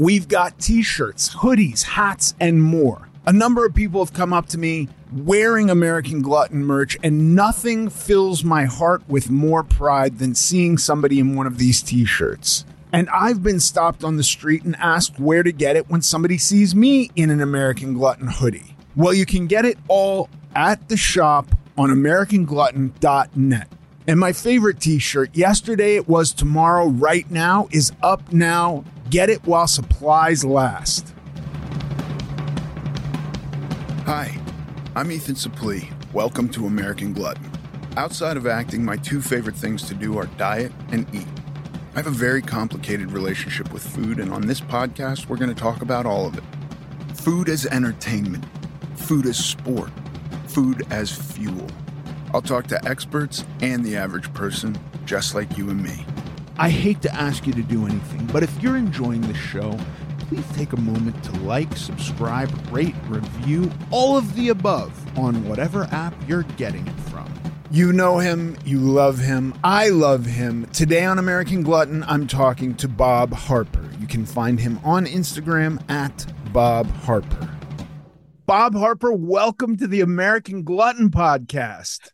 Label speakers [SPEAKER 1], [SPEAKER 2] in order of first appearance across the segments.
[SPEAKER 1] We've got t shirts, hoodies, hats, and more. A number of people have come up to me wearing American Glutton merch, and nothing fills my heart with more pride than seeing somebody in one of these t shirts. And I've been stopped on the street and asked where to get it when somebody sees me in an American Glutton hoodie. Well, you can get it all at the shop on AmericanGlutton.net. And my favorite t shirt, yesterday it was tomorrow, right now, is up now. Get it while supplies last.
[SPEAKER 2] Hi, I'm Ethan Suplee. Welcome to American Glutton. Outside of acting, my two favorite things to do are diet and eat. I have a very complicated relationship with food, and on this podcast, we're going to talk about all of it food as entertainment, food as sport, food as fuel. I'll talk to experts and the average person, just like you and me.
[SPEAKER 1] I hate to ask you to do anything, but if you're enjoying the show, please take a moment to like, subscribe, rate, review, all of the above on whatever app you're getting it from. You know him, you love him, I love him. Today on American Glutton, I'm talking to Bob Harper. You can find him on Instagram at Bob Harper. Bob Harper, welcome to the American Glutton podcast.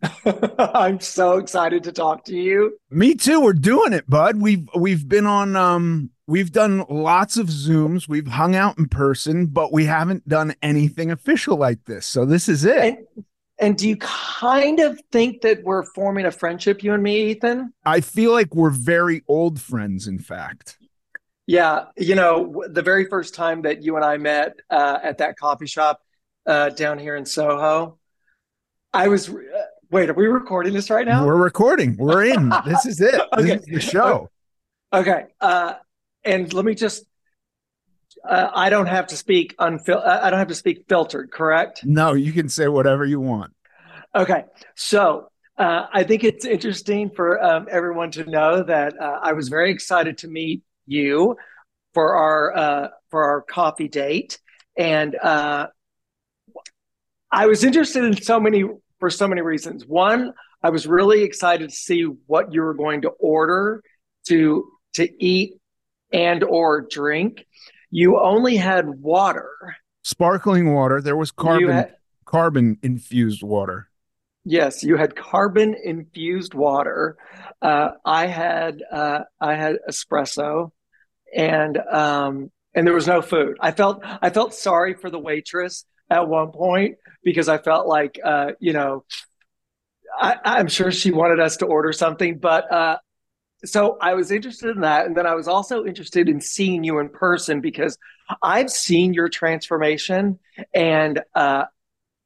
[SPEAKER 3] I'm so excited to talk to you.
[SPEAKER 1] Me too. We're doing it, bud. We've we've been on um we've done lots of Zooms. We've hung out in person, but we haven't done anything official like this. So this is it.
[SPEAKER 3] And, and do you kind of think that we're forming a friendship, you and me, Ethan?
[SPEAKER 1] I feel like we're very old friends, in fact.
[SPEAKER 3] Yeah, you know, the very first time that you and I met uh, at that coffee shop uh, down here in Soho, I was. Uh, wait, are we recording this right now?
[SPEAKER 1] We're recording. We're in. this is it. This
[SPEAKER 3] Okay.
[SPEAKER 1] is the show.
[SPEAKER 3] Okay, uh, and let me just. Uh, I don't have to speak unfil- uh, I don't have to speak filtered, correct?
[SPEAKER 1] No, you can say whatever you want.
[SPEAKER 3] Okay, so uh, I think it's interesting for um, everyone to know that uh, I was very excited to meet you for our uh, for our coffee date, and uh, I was interested in so many for so many reasons. One, I was really excited to see what you were going to order to to eat and or drink. You only had water.
[SPEAKER 1] Sparkling water. There was carbon
[SPEAKER 3] had-
[SPEAKER 1] carbon infused water.
[SPEAKER 3] Yes, you had carbon infused water. Uh, I had uh, I had espresso, and um, and there was no food. I felt I felt sorry for the waitress at one point because I felt like uh, you know I, I'm sure she wanted us to order something, but uh, so I was interested in that, and then I was also interested in seeing you in person because I've seen your transformation, and uh,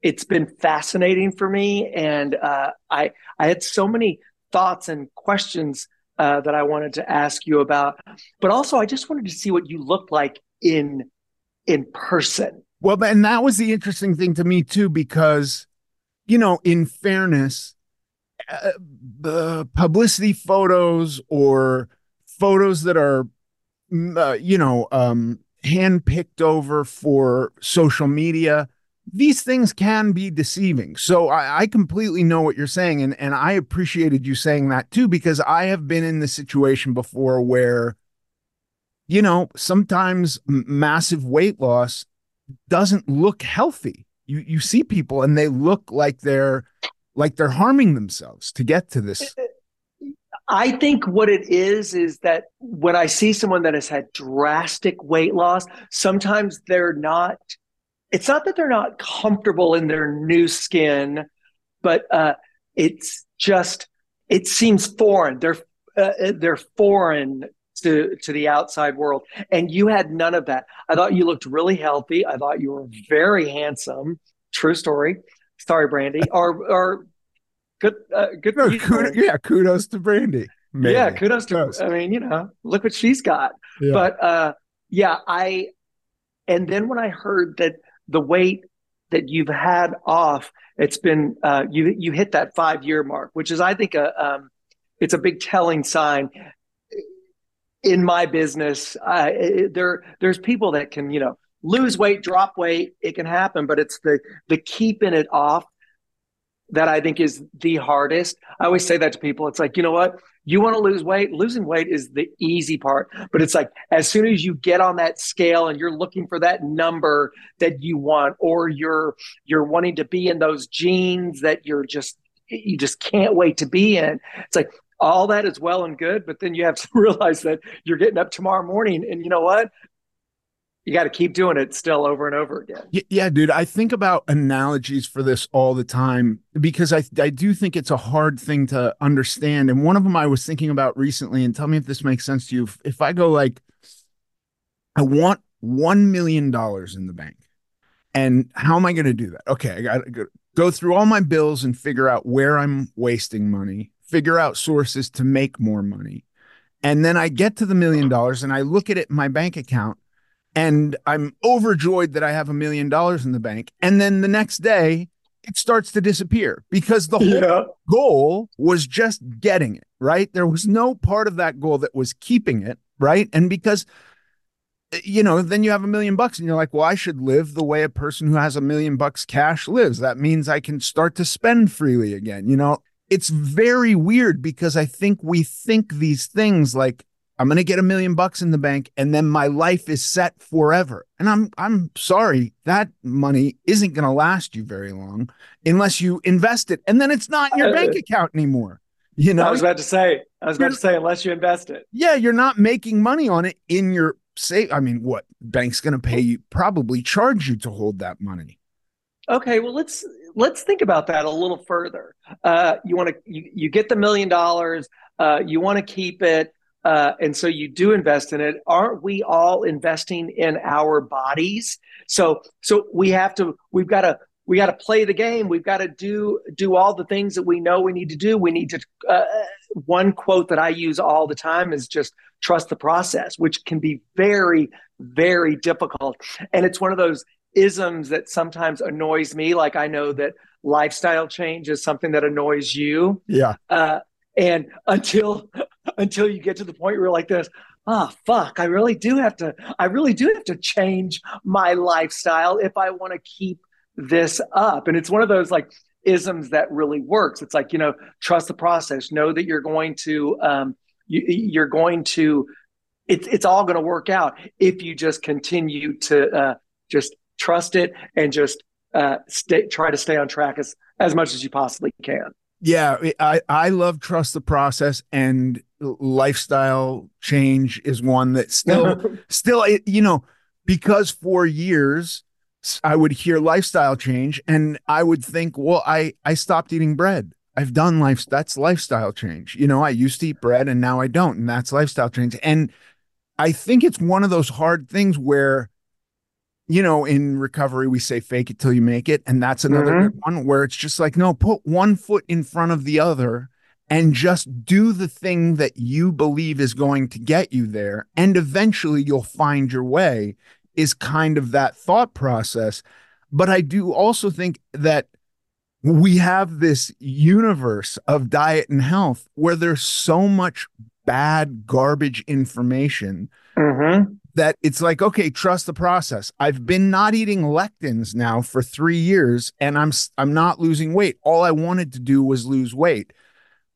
[SPEAKER 3] it's been fascinating for me, and uh, I I had so many thoughts and questions uh, that I wanted to ask you about, but also I just wanted to see what you looked like in in person.
[SPEAKER 1] Well, and that was the interesting thing to me too, because, you know, in fairness, uh, the publicity photos or photos that are, mm, uh, you know, um, handpicked over for social media, these things can be deceiving. So I, I, completely know what you're saying. And, and I appreciated you saying that too, because I have been in the situation before where, you know, sometimes massive weight loss doesn't look healthy. You, you see people and they look like they're like they're harming themselves to get to this.
[SPEAKER 3] I think what it is is that when I see someone that has had drastic weight loss, sometimes they're not it's not that they're not comfortable in their new skin, but uh, it's just it seems foreign. They're uh, they're foreign to to the outside world, and you had none of that. I thought you looked really healthy. I thought you were very handsome. True story. Sorry, Brandy. or or good uh, good.
[SPEAKER 1] No, kudos, yeah, kudos to Brandy.
[SPEAKER 3] Maybe. Yeah, kudos to. Kudos. I mean, you know, look what she's got. Yeah. But uh, yeah, I. And then when I heard that the weight that you've had off, it's been uh, you you hit that five year mark, which is I think a um, it's a big telling sign. In my business, uh, there there's people that can you know lose weight, drop weight, it can happen, but it's the the keeping it off that I think is the hardest. I always say that to people. It's like, you know what? You want to lose weight? Losing weight is the easy part. But it's like as soon as you get on that scale and you're looking for that number that you want, or you're you're wanting to be in those jeans that you're just you just can't wait to be in. It's like all that is well and good, but then you have to realize that you're getting up tomorrow morning and you know what? you got to keep doing it still over and over again.
[SPEAKER 1] Yeah, dude. I think about analogies for this all the time because I I do think it's a hard thing to understand. And one of them I was thinking about recently, and tell me if this makes sense to you. If, I go like, I want one million dollars in the bank, and how am I going to do that? Okay, I got to go through all my bills and figure out where I'm wasting money, figure out sources to make more money. And then I get to the million dollars and I look at it in my bank account and I'm overjoyed that I have a million dollars in the bank. And then the next day, it starts to disappear because the whole yeah. goal was just getting it, right? There was no part of that goal that was keeping it, right? And because, you know, then you have a million bucks and you're like, well, I should live the way a person who has a million bucks cash lives. That means I can start to spend freely again. You know, it's very weird because I think we think these things like, I'm going to get a million bucks in the bank and then my life is set forever. And I'm I'm sorry, that money isn't going to last you very long unless you invest it and then it's not in your uh, bank account anymore. You know.
[SPEAKER 3] I was about to say, I was about to say unless you invest it.
[SPEAKER 1] Yeah, you're not making money on it in your say I mean, what? Bank's going to pay you probably charge you to hold that money.
[SPEAKER 3] Okay, well let's let's think about that a little further. Uh, you want to you, you get the million dollars, uh, you want to keep it uh, and so you do invest in it. Aren't we all investing in our bodies? So so we have to we've got to we got to play the game. We've got to do do all the things that we know we need to do. We need to. Uh, one quote that I use all the time is just trust the process, which can be very very difficult. And it's one of those isms that sometimes annoys me. Like I know that lifestyle change is something that annoys you.
[SPEAKER 1] Yeah.
[SPEAKER 3] Uh, and until until you get to the point where you're like this, oh fuck, I really do have to, I really do have to change my lifestyle if I want to keep this up. And it's one of those like isms that really works. It's like, you know, trust the process, know that you're going to, um, you, you're going to, it's, it's all going to work out if you just continue to uh, just trust it and just uh, stay, try to stay on track as, as much as you possibly can.
[SPEAKER 1] Yeah, I, I love trust the process and lifestyle change is one that still still you know because for years I would hear lifestyle change and I would think well I I stopped eating bread. I've done life that's lifestyle change. You know, I used to eat bread and now I don't and that's lifestyle change. And I think it's one of those hard things where you know, in recovery, we say fake it till you make it. And that's another mm-hmm. one where it's just like, no, put one foot in front of the other and just do the thing that you believe is going to get you there. And eventually you'll find your way, is kind of that thought process. But I do also think that we have this universe of diet and health where there's so much bad garbage information
[SPEAKER 3] mm-hmm.
[SPEAKER 1] That it's like, okay, trust the process. I've been not eating lectins now for three years and I'm, I'm not losing weight. All I wanted to do was lose weight.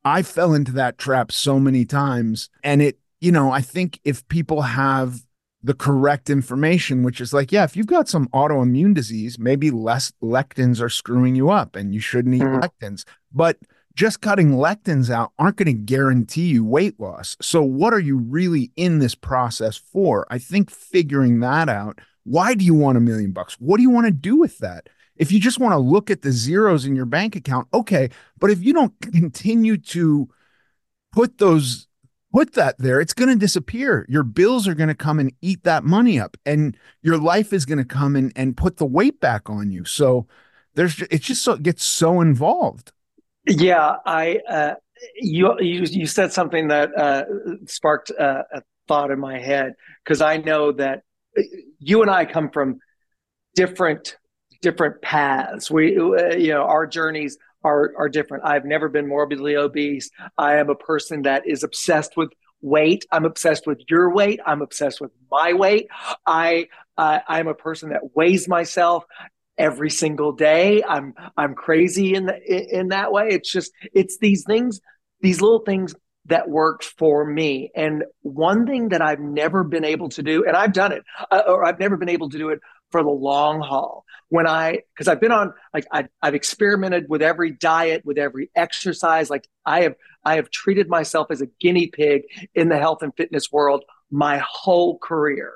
[SPEAKER 1] I fell into that trap so many times. And it, you know, I think if people have the correct information, which is like, yeah, if you've got some autoimmune disease, maybe less lectins are screwing you up and you shouldn't eat mm-hmm. lectins. But just cutting lectins out aren't going to guarantee you weight loss. So, what are you really in this process for? I think figuring that out. Why do you want a million bucks? What do you want to do with that? If you just want to look at the zeros in your bank account, okay. But if you don't continue to put those put that there, it's going to disappear. Your bills are going to come and eat that money up, and your life is going to come and, and put the weight back on you. So there's it just so it gets so involved.
[SPEAKER 3] Yeah, I uh, you you you said something that uh, sparked uh, a thought in my head because I know that you and I come from different different paths. We uh, you know our journeys are are different. I've never been morbidly obese. I am a person that is obsessed with weight. I'm obsessed with your weight. I'm obsessed with my weight. I uh, I'm a person that weighs myself every single day. I'm I'm crazy in the, in that way. It's just it's these things, these little things that work for me. And one thing that I've never been able to do, and I've done it, uh, or I've never been able to do it for the long haul. When I, because I've been on, like I, I've experimented with every diet, with every exercise. Like I have, I have treated myself as a guinea pig in the health and fitness world my whole career.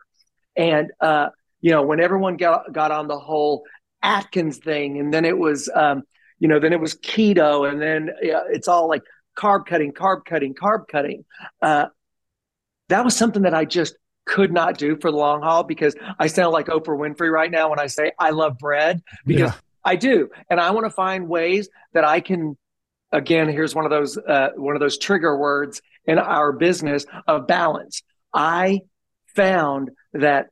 [SPEAKER 3] And uh, you know, when everyone got got on the whole Atkins thing, and then it was, um, you know, then it was keto, and then yeah, it's all like carb cutting, carb cutting, carb cutting. Uh, that was something that I just could not do for the long haul because I sound like Oprah Winfrey right now when I say I love bread because yeah. I do, and I want to find ways that I can. Again, here's one of those uh, one of those trigger words in our business of balance. I found that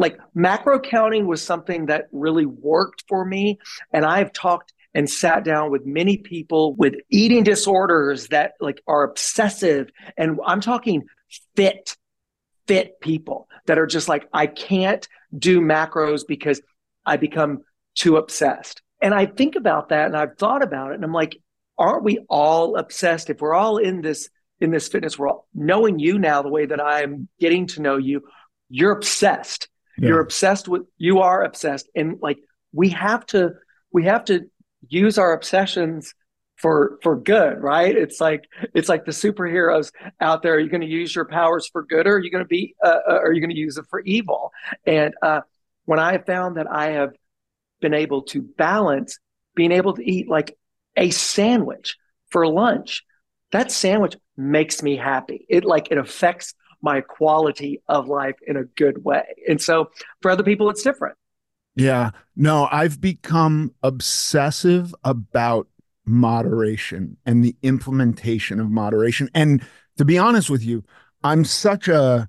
[SPEAKER 3] like macro counting was something that really worked for me. And I've talked and sat down with many people with eating disorders that like are obsessive. And I'm talking fit, fit people that are just like, I can't do macros because I become too obsessed. And I think about that and I've thought about it and I'm like, aren't we all obsessed? If we're all in this, in this fitness world, knowing you now the way that I'm getting to know you, you're obsessed yeah. You're obsessed with you are obsessed. And like we have to we have to use our obsessions for for good, right? It's like it's like the superheroes out there. Are you going to use your powers for good, or are you going to be, uh, uh are you going to use it for evil? And uh, when I found that I have been able to balance being able to eat like a sandwich for lunch, that sandwich makes me happy. It like it affects my quality of life in a good way. And so for other people, it's different.
[SPEAKER 1] Yeah. No, I've become obsessive about moderation and the implementation of moderation. And to be honest with you, I'm such a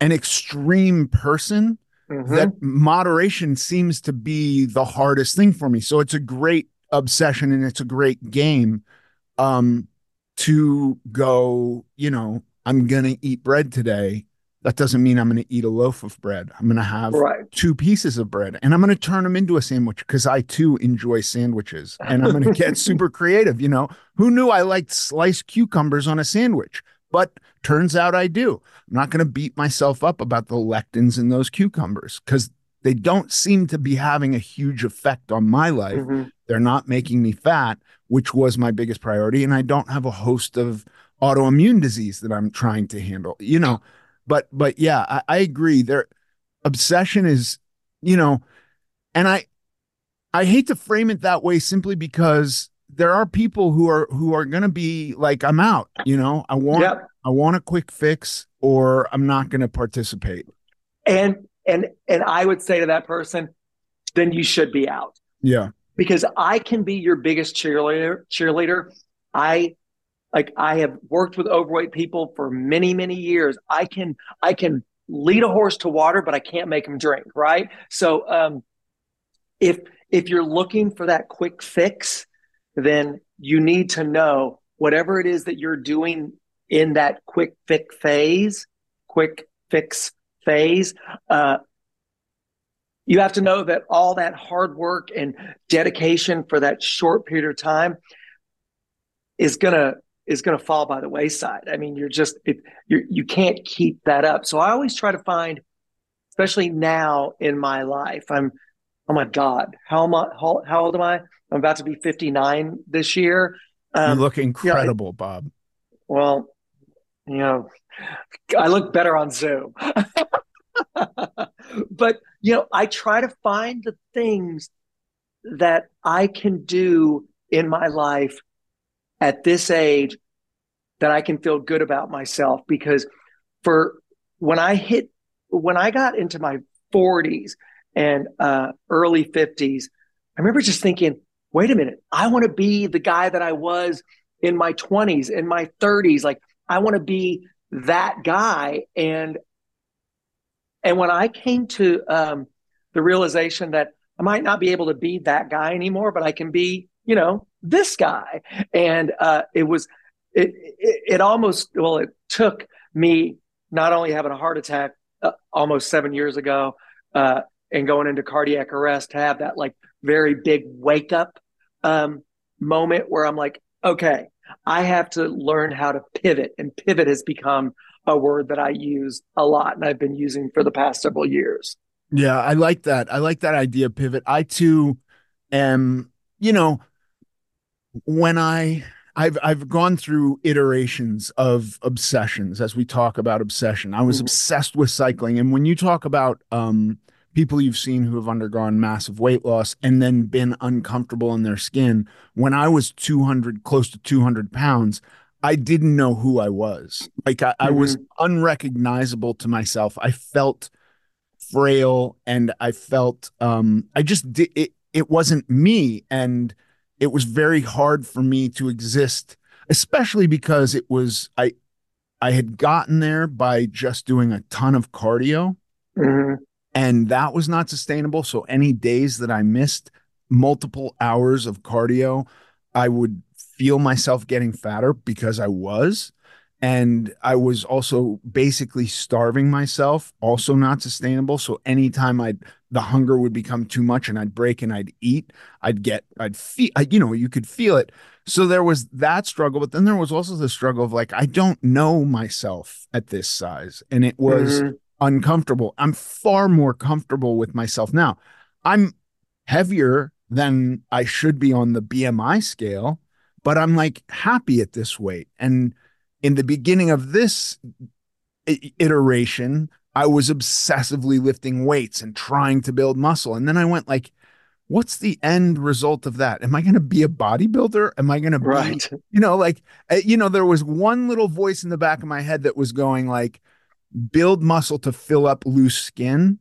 [SPEAKER 1] an extreme person mm-hmm. that moderation seems to be the hardest thing for me. So it's a great obsession and it's a great game um to go, you know, I'm going to eat bread today, that doesn't mean I'm going to eat a loaf of bread. I'm going to have right. two pieces of bread and I'm going to turn them into a sandwich because I too enjoy sandwiches and I'm going to get super creative. You know, who knew I liked sliced cucumbers on a sandwich? But turns out I do. I'm not going to beat myself up about the lectins in those cucumbers because they don't seem to be having a huge effect on my life. Mm-hmm. They're not making me fat, which was my biggest priority. And I don't have a host of autoimmune disease that I'm trying to handle, you know. But but yeah, I, I agree. Their obsession is, you know, and I I hate to frame it that way simply because there are people who are who are going to be like I'm out, you know. I want yep. I want a quick fix or I'm not going to participate.
[SPEAKER 3] And and and I would say to that person, then you should be out.
[SPEAKER 1] Yeah.
[SPEAKER 3] Because I can be your biggest cheerleader cheerleader. I like I have worked with overweight people for many, many years. I can I can lead a horse to water, but I can't make him drink, right? So um, if if you're looking for that quick fix, then you need to know whatever it is that you're doing in that quick fix phase, quick fix phase, uh, you have to know that all that hard work and dedication for that short period of time is gonna is gonna fall by the wayside. I mean, you're just it, you you can't keep that up. So I always try to find, especially now in my life, I'm oh my god, how am I? How, how old am I? I'm about to be 59 this year.
[SPEAKER 1] Um, you look incredible, you know, Bob.
[SPEAKER 3] Well, you know, I look better on Zoom. but, you know, I try to find the things that I can do in my life at this age that I can feel good about myself because for when I hit when I got into my 40s and uh, early 50s, I remember just thinking, wait a minute, I want to be the guy that I was in my 20s, in my 30s. Like I want to be that guy. And and when I came to um, the realization that I might not be able to be that guy anymore, but I can be, you know, this guy. And uh, it was, it, it, it, almost, well, it took me not only having a heart attack uh, almost seven years ago uh, and going into cardiac arrest to have that like very big wake up um, moment where I'm like, okay, I have to learn how to pivot. And pivot has become a word that I use a lot and I've been using for the past several years.
[SPEAKER 1] Yeah, I like that. I like that idea pivot. I too am, you know, when I I've I've gone through iterations of obsessions as we talk about obsession. I was mm-hmm. obsessed with cycling and when you talk about um people you've seen who have undergone massive weight loss and then been uncomfortable in their skin. When I was 200, close to 200 pounds, I didn't know who I was. Like I, mm-hmm. I was mm-hmm. unrecognizable to myself. I felt frail and I felt, um, I just did it. It wasn't me. And it was very hard for me to exist, especially because it was, I, I had gotten there by just doing a ton of cardio. Mm-hmm and that was not sustainable. So any days that I missed multiple hours of cardio, I would feel myself getting fatter because I was. And I was also basically starving myself, also not sustainable. So anytime I'd the hunger would become too much and I'd break and I'd eat, I'd get, I'd feel, I, you know, you could feel it. So there was that struggle, but then there was also the struggle of like, I don't know myself at this size. And it was, mm-hmm uncomfortable. I'm far more comfortable with myself now. I'm heavier than I should be on the BMI scale, but I'm like happy at this weight. And in the beginning of this iteration, I was obsessively lifting weights and trying to build muscle. And then I went like, what's the end result of that? Am I going to be a bodybuilder? Am I going to be, right. you know, like, you know, there was one little voice in the back of my head that was going like, build muscle to fill up loose skin.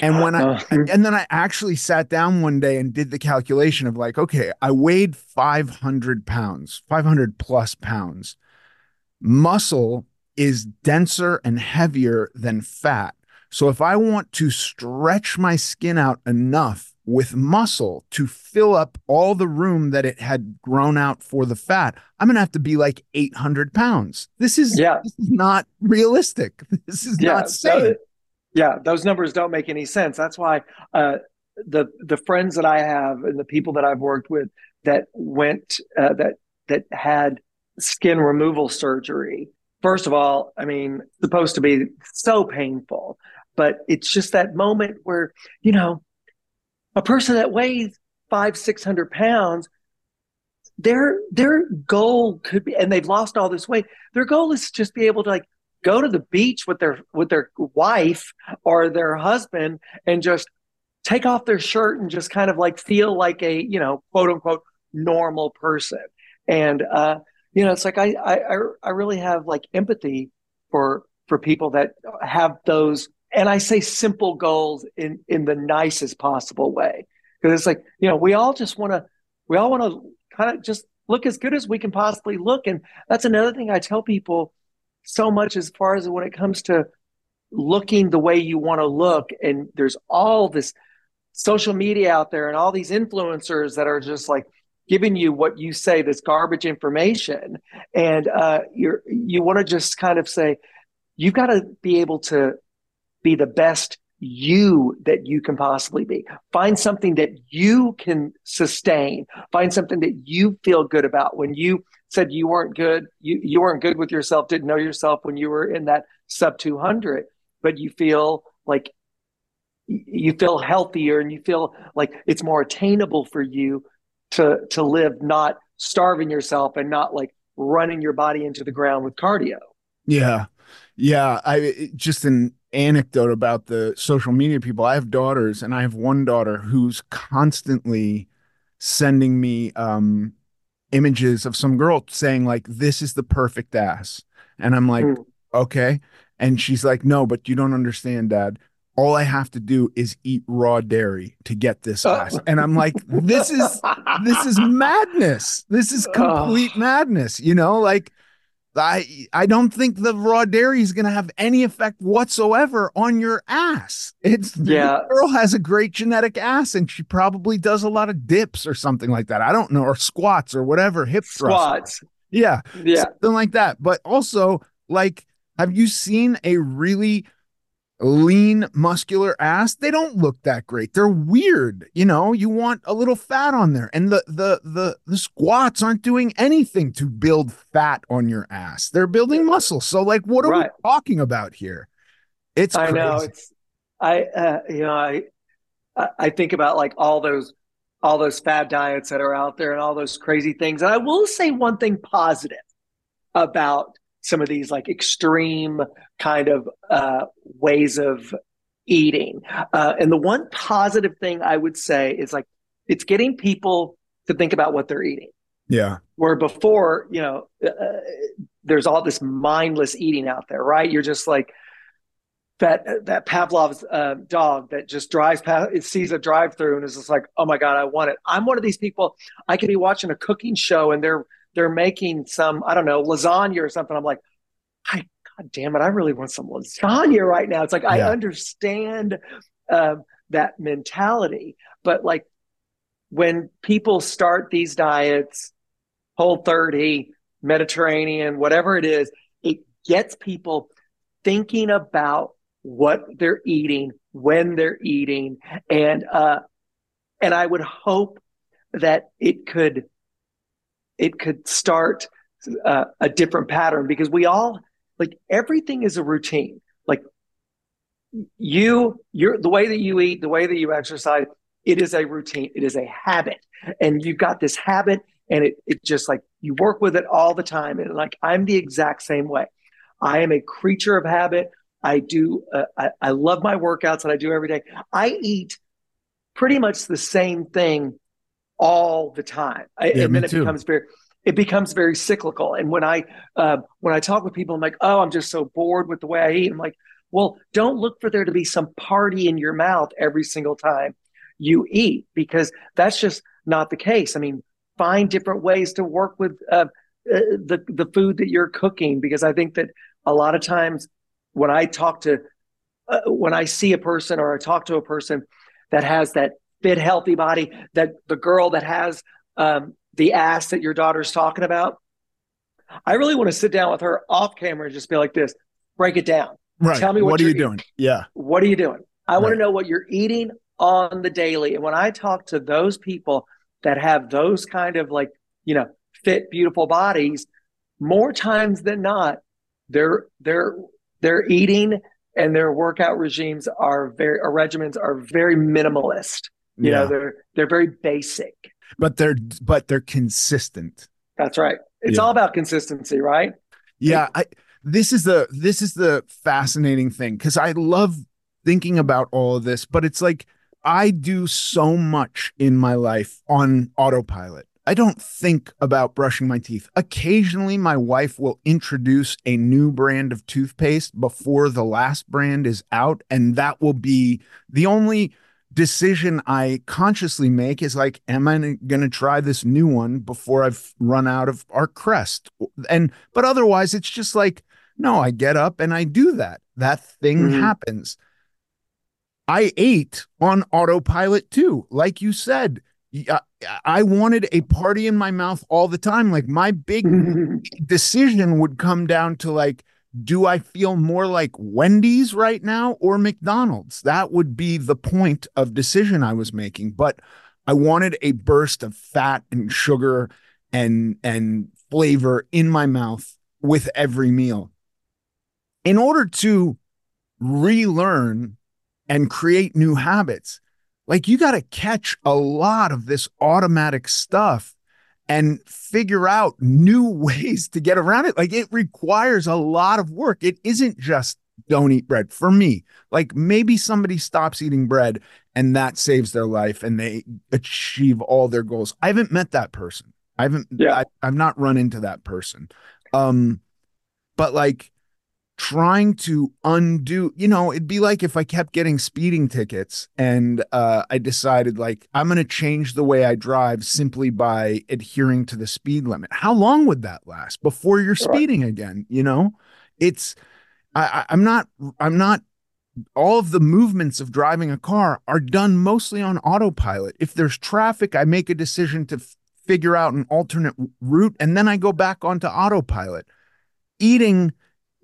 [SPEAKER 1] And when I uh-huh. and then I actually sat down one day and did the calculation of like, okay, I weighed 500 pounds, 500 plus pounds. Muscle is denser and heavier than fat. So if I want to stretch my skin out enough with muscle to fill up all the room that it had grown out for the fat, I'm gonna have to be like 800 pounds. This is yeah. This is not realistic. This is yeah, not safe.
[SPEAKER 3] yeah, those numbers don't make any sense. That's why uh, the the friends that I have and the people that I've worked with that went uh, that that had skin removal surgery. First of all, I mean, supposed to be so painful, but it's just that moment where you know a person that weighs five, six hundred pounds, their their goal could be, and they've lost all this weight. Their goal is to just be able to like go to the beach with their with their wife or their husband and just take off their shirt and just kind of like feel like a you know quote unquote normal person. And uh, you know, it's like I I I really have like empathy for for people that have those and I say simple goals in in the nicest possible way. Because it's like you know we all just want to we all want to kind of just look as good as we can possibly look. And that's another thing I tell people so much as far as when it comes to looking the way you want to look. And there's all this social media out there and all these influencers that are just like giving you what you say this garbage information and uh, you're you want to just kind of say you've got to be able to be the best you that you can possibly be. Find something that you can sustain. Find something that you feel good about. When you said you weren't good, you, you weren't good with yourself, didn't know yourself when you were in that sub 200, but you feel like you feel healthier and you feel like it's more attainable for you to to live not starving yourself and not like running your body into the ground with cardio.
[SPEAKER 1] Yeah. Yeah, I just an anecdote about the social media people. I have daughters and I have one daughter who's constantly sending me um images of some girl saying like this is the perfect ass. And I'm like, mm. "Okay." And she's like, "No, but you don't understand, dad all I have to do is eat raw dairy to get this oh. ass. And I'm like, this is this is madness. This is uh. complete oh. madness. You know, like I I don't think the raw dairy is gonna have any effect whatsoever on your ass. It's
[SPEAKER 3] yeah,
[SPEAKER 1] girl has a great genetic ass and she probably does a lot of dips or something like that. I don't know, or squats or whatever, hip
[SPEAKER 3] squats.
[SPEAKER 1] Thrust. Yeah.
[SPEAKER 3] Yeah.
[SPEAKER 1] Something like that. But also, like, have you seen a really lean muscular ass they don't look that great. They're weird you know? You want a little fat on there. And the the the the squats aren't doing anything to build fat on your ass. They're building muscle. So like what are right. we talking about here? It's
[SPEAKER 3] i know. it's i uh, you know i i think about like all those all those fad diets that are out there and all those crazy things. And i will say one thing positive about some of these like extreme kind of uh, ways of eating. Uh, and the one positive thing I would say is like it's getting people to think about what they're eating.
[SPEAKER 1] Yeah.
[SPEAKER 3] Where before, you know, uh, there's all this mindless eating out there, right? You're just like that that Pavlov's uh, dog that just drives past, it sees a drive through and is just like, oh my god, I want it. I'm one of these people. I could be watching a cooking show and they're they're making some, I don't know, lasagna or something. I'm like, I, God damn it, I really want some lasagna right now. It's like, yeah. I understand uh, that mentality, but like when people start these diets, whole 30, Mediterranean, whatever it is, it gets people thinking about what they're eating, when they're eating, and uh, and I would hope that it could it could start uh, a different pattern because we all like everything is a routine. Like you you're the way that you eat the way that you exercise it is a routine. It is a habit. And you've got this habit and it, it just like you work with it all the time. And like i'm the exact same way. I am a creature of habit. I do uh, I, I love my workouts that i do every day. I eat pretty much the same thing all the time. I, yeah, and then it too. becomes very it becomes very cyclical. And when I uh, when I talk with people, I'm like, oh, I'm just so bored with the way I eat. I'm like, well, don't look for there to be some party in your mouth every single time you eat because that's just not the case. I mean, find different ways to work with uh, uh, the the food that you're cooking because I think that a lot of times when I talk to uh, when I see a person or I talk to a person that has that fit, healthy body, that the girl that has um, the ass that your daughter's talking about, I really want to sit down with her off camera and just be like this, break it down.
[SPEAKER 1] Right. Tell me what, what are you eating. doing? Yeah.
[SPEAKER 3] What are you doing? I right. want to know what you're eating on the daily. And when I talk to those people that have those kind of like, you know, fit, beautiful bodies, more times than not, they're they're they're eating and their workout regimes are very or regimens are very minimalist. You yeah. know, they're they're very basic.
[SPEAKER 1] But they're but they're consistent.
[SPEAKER 3] That's right. It's yeah. all about consistency, right?
[SPEAKER 1] Yeah, I this is the this is the fascinating thing cuz I love thinking about all of this, but it's like I do so much in my life on autopilot. I don't think about brushing my teeth. Occasionally, my wife will introduce a new brand of toothpaste before the last brand is out, and that will be the only decision I consciously make is like, am I going to try this new one before I've run out of our crest? And, but otherwise, it's just like, no, I get up and I do that. That thing mm-hmm. happens. I ate on autopilot too. Like you said, I wanted a party in my mouth all the time. Like my big decision would come down to like, do I feel more like Wendy's right now or McDonald's? That would be the point of decision I was making. But I wanted a burst of fat and sugar and and flavor in my mouth with every meal. In order to relearn and create new habits, like you got to catch a lot of this automatic stuff and figure out new ways to get around it. Like it requires a lot of work. It isn't just don't eat bread for me. Like maybe somebody stops eating bread and that saves their life and they achieve all their goals. I haven't met that person. I haven't, yeah. I, I've not run into that person. Um, but like trying to undo you know it'd be like if i kept getting speeding tickets and uh, i decided like i'm going to change the way i drive simply by adhering to the speed limit. How long would that last before you're speeding right. again you know? It's I, i'm not i'm not all of the movements of driving a car are done mostly on autopilot. If there's traffic i make a decision to f- figure out an alternate route and then i go back onto autopilot. Eating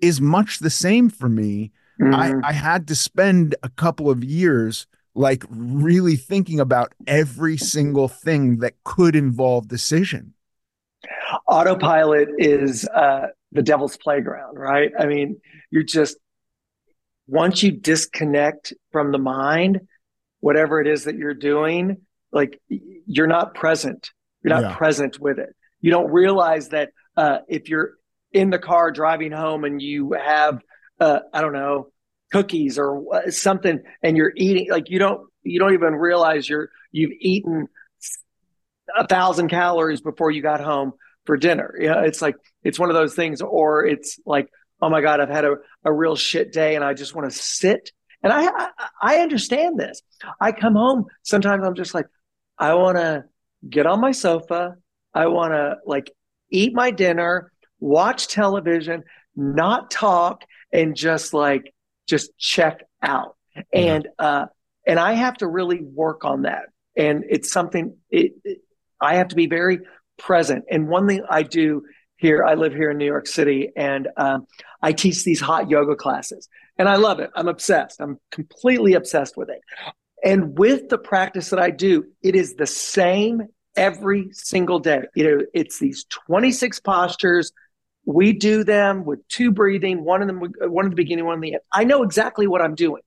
[SPEAKER 1] is much the same for me. Mm-hmm. I, I had to spend a couple of years like really thinking about every single thing that could involve decision.
[SPEAKER 3] Autopilot is uh, the devil's playground, right? I mean, you're just, once you disconnect from the mind, whatever it is that you're doing, like you're not present. You're not yeah. present with it. You don't realize that uh, if you're in the car driving home and you have uh, I don't know cookies or something and you're eating like you don't you don't even realize you're you've eaten a thousand calories before you got home for dinner. Yeah, it's like it's one of those things, or it's like, oh my god, I've had a, a real shit day and I just want to sit. And I, I I understand this. I come home sometimes I'm just like, I want to get on my sofa. I want to like eat my dinner watch television, not talk, and just like just check out. And uh, and I have to really work on that. And it's something it, it, I have to be very present. And one thing I do here, I live here in New York City, and um, I teach these hot yoga classes, and I love it. I'm obsessed. I'm completely obsessed with it. And with the practice that I do, it is the same every single day. You know, it's these 26 postures we do them with two breathing, one in the one in the beginning, one in the end. I know exactly what I'm doing.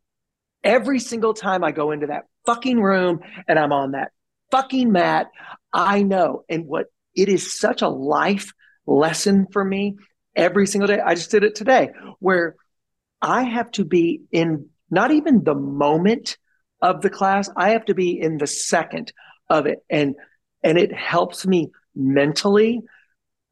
[SPEAKER 3] Every single time I go into that fucking room and I'm on that fucking mat, I know. And what it is such a life lesson for me every single day. I just did it today where I have to be in not even the moment of the class, I have to be in the second of it. And and it helps me mentally.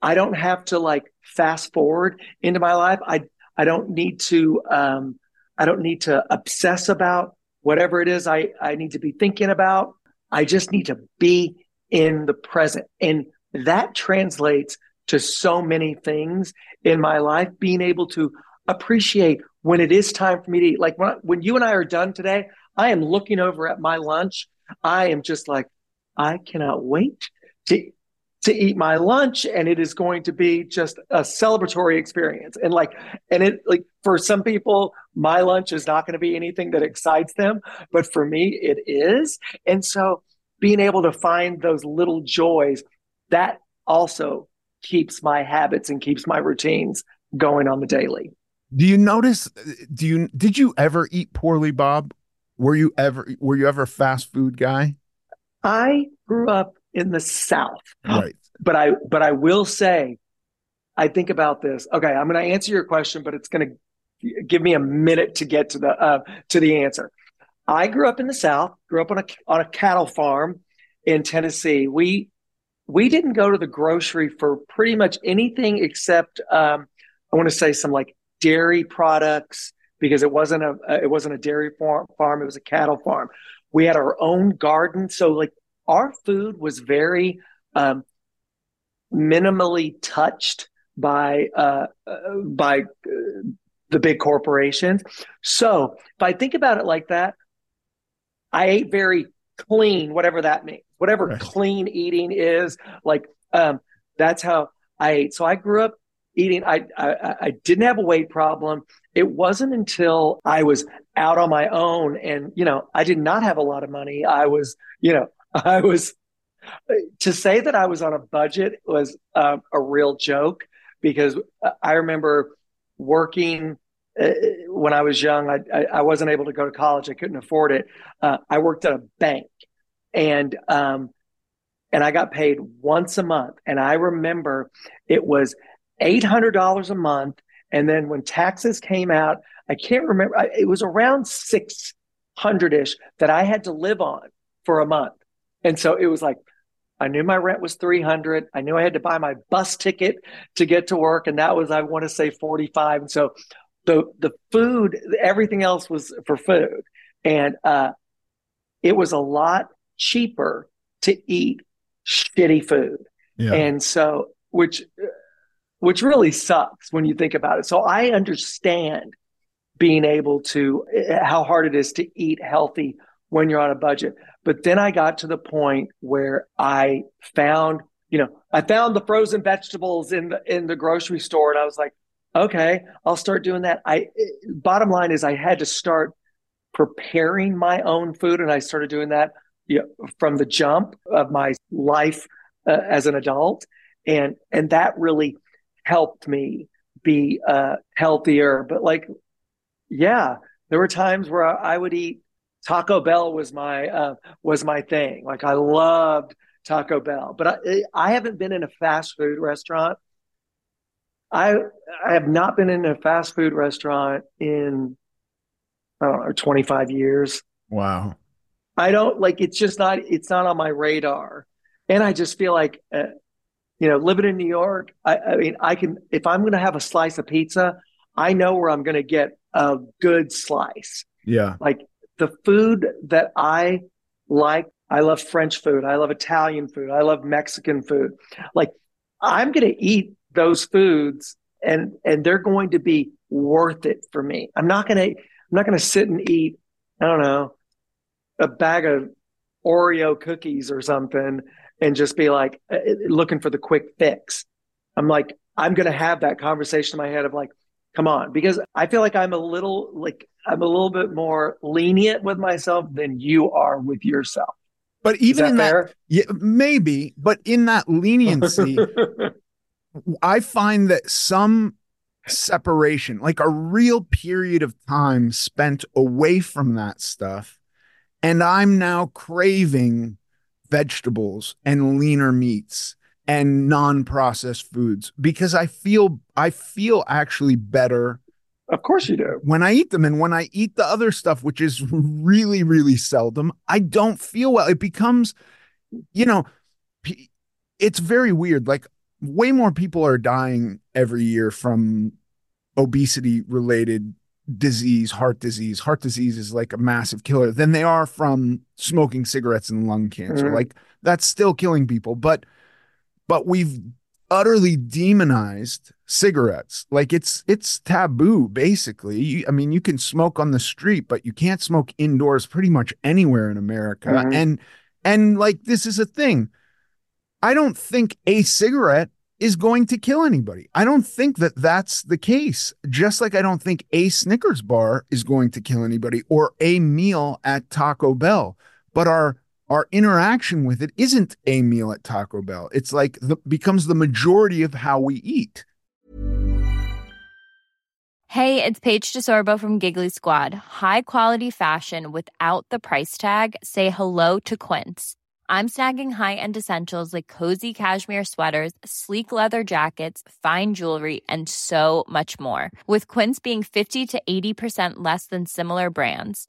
[SPEAKER 3] I don't have to like fast forward into my life. I I don't need to um, I don't need to obsess about whatever it is I, I need to be thinking about. I just need to be in the present. And that translates to so many things in my life, being able to appreciate when it is time for me to eat. Like when, when you and I are done today, I am looking over at my lunch. I am just like, I cannot wait to to eat my lunch and it is going to be just a celebratory experience. And like and it like for some people my lunch is not going to be anything that excites them but for me it is. And so being able to find those little joys that also keeps my habits and keeps my routines going on the daily.
[SPEAKER 1] Do you notice do you did you ever eat poorly bob? Were you ever were you ever a fast food guy?
[SPEAKER 3] I grew up in the South.
[SPEAKER 1] Right.
[SPEAKER 3] But I but I will say, I think about this. Okay, I'm going to answer your question, but it's going to give me a minute to get to the uh, to the answer. I grew up in the South. Grew up on a on a cattle farm in Tennessee. We we didn't go to the grocery for pretty much anything except um, I want to say some like dairy products because it wasn't a it wasn't a dairy farm farm. It was a cattle farm. We had our own garden, so like our food was very um, minimally touched by uh, uh, by uh, the big corporations. So if I think about it like that, I ate very clean, whatever that means, whatever right. clean eating is. Like um, that's how I ate. So I grew up eating. I, I I didn't have a weight problem. It wasn't until I was out on my own, and you know, I did not have a lot of money. I was, you know, I was to say that I was on a budget was uh, a real joke because I remember working uh, when I was young. I, I, I wasn't able to go to college. I couldn't afford it. Uh, I worked at a bank, and um, and I got paid once a month. And I remember it was eight hundred dollars a month, and then when taxes came out, I can't remember. It was around six hundred ish that I had to live on for a month, and so it was like I knew my rent was 300. I knew I had to buy my bus ticket to get to work. And that was, I want to say 45. And so the, the food, everything else was for food. And, uh, it was a lot cheaper to eat shitty food. Yeah. And so, which, which really sucks when you think about it. So I understand being able to, how hard it is to eat healthy when you're on a budget. But then I got to the point where I found, you know, I found the frozen vegetables in the in the grocery store, and I was like, okay, I'll start doing that. I bottom line is I had to start preparing my own food, and I started doing that you know, from the jump of my life uh, as an adult, and and that really helped me be uh, healthier. But like, yeah, there were times where I, I would eat Taco Bell was my uh, was my thing. Like I loved Taco Bell, but I, I haven't been in a fast food restaurant. I I have not been in a fast food restaurant in I don't know 25 years.
[SPEAKER 1] Wow.
[SPEAKER 3] I don't like it's just not it's not on my radar, and I just feel like. Uh, you know, living in New York, I, I mean, I can if I'm going to have a slice of pizza, I know where I'm going to get a good slice.
[SPEAKER 1] Yeah.
[SPEAKER 3] Like the food that I like, I love French food. I love Italian food. I love Mexican food. Like I'm going to eat those foods and, and they're going to be worth it for me. I'm not going to, I'm not going to sit and eat, I don't know, a bag of Oreo cookies or something and just be like uh, looking for the quick fix. I'm like, I'm going to have that conversation in my head of like, come on, because I feel like I'm a little like I'm a little bit more lenient with myself than you are with yourself.
[SPEAKER 1] But even that in fair? that, yeah, maybe, but in that leniency, I find that some separation, like a real period of time spent away from that stuff, and I'm now craving vegetables and leaner meats and non-processed foods because I feel I feel actually better
[SPEAKER 3] of course you do.
[SPEAKER 1] When I eat them and when I eat the other stuff, which is really, really seldom, I don't feel well. It becomes, you know, it's very weird. Like, way more people are dying every year from obesity related disease, heart disease. Heart disease is like a massive killer than they are from smoking cigarettes and lung cancer. Mm-hmm. Like, that's still killing people. But, but we've utterly demonized cigarettes. Like it's it's taboo basically. You, i mean you can smoke on the street but you can't smoke indoors pretty much anywhere in america. Mm-hmm. and and like this is a thing. I don't think a cigarette is going to kill anybody. I don't think that that's the case. Just like i don't think a snickers bar is going to kill anybody or a meal at taco bell. But our our interaction with it isn't a meal at Taco Bell. It's like the becomes the majority of how we eat.
[SPEAKER 4] Hey, it's Paige DeSorbo from Giggly Squad. High quality fashion without the price tag. Say hello to Quince. I'm snagging high-end essentials like cozy cashmere sweaters, sleek leather jackets, fine jewelry, and so much more. With Quince being 50 to 80% less than similar brands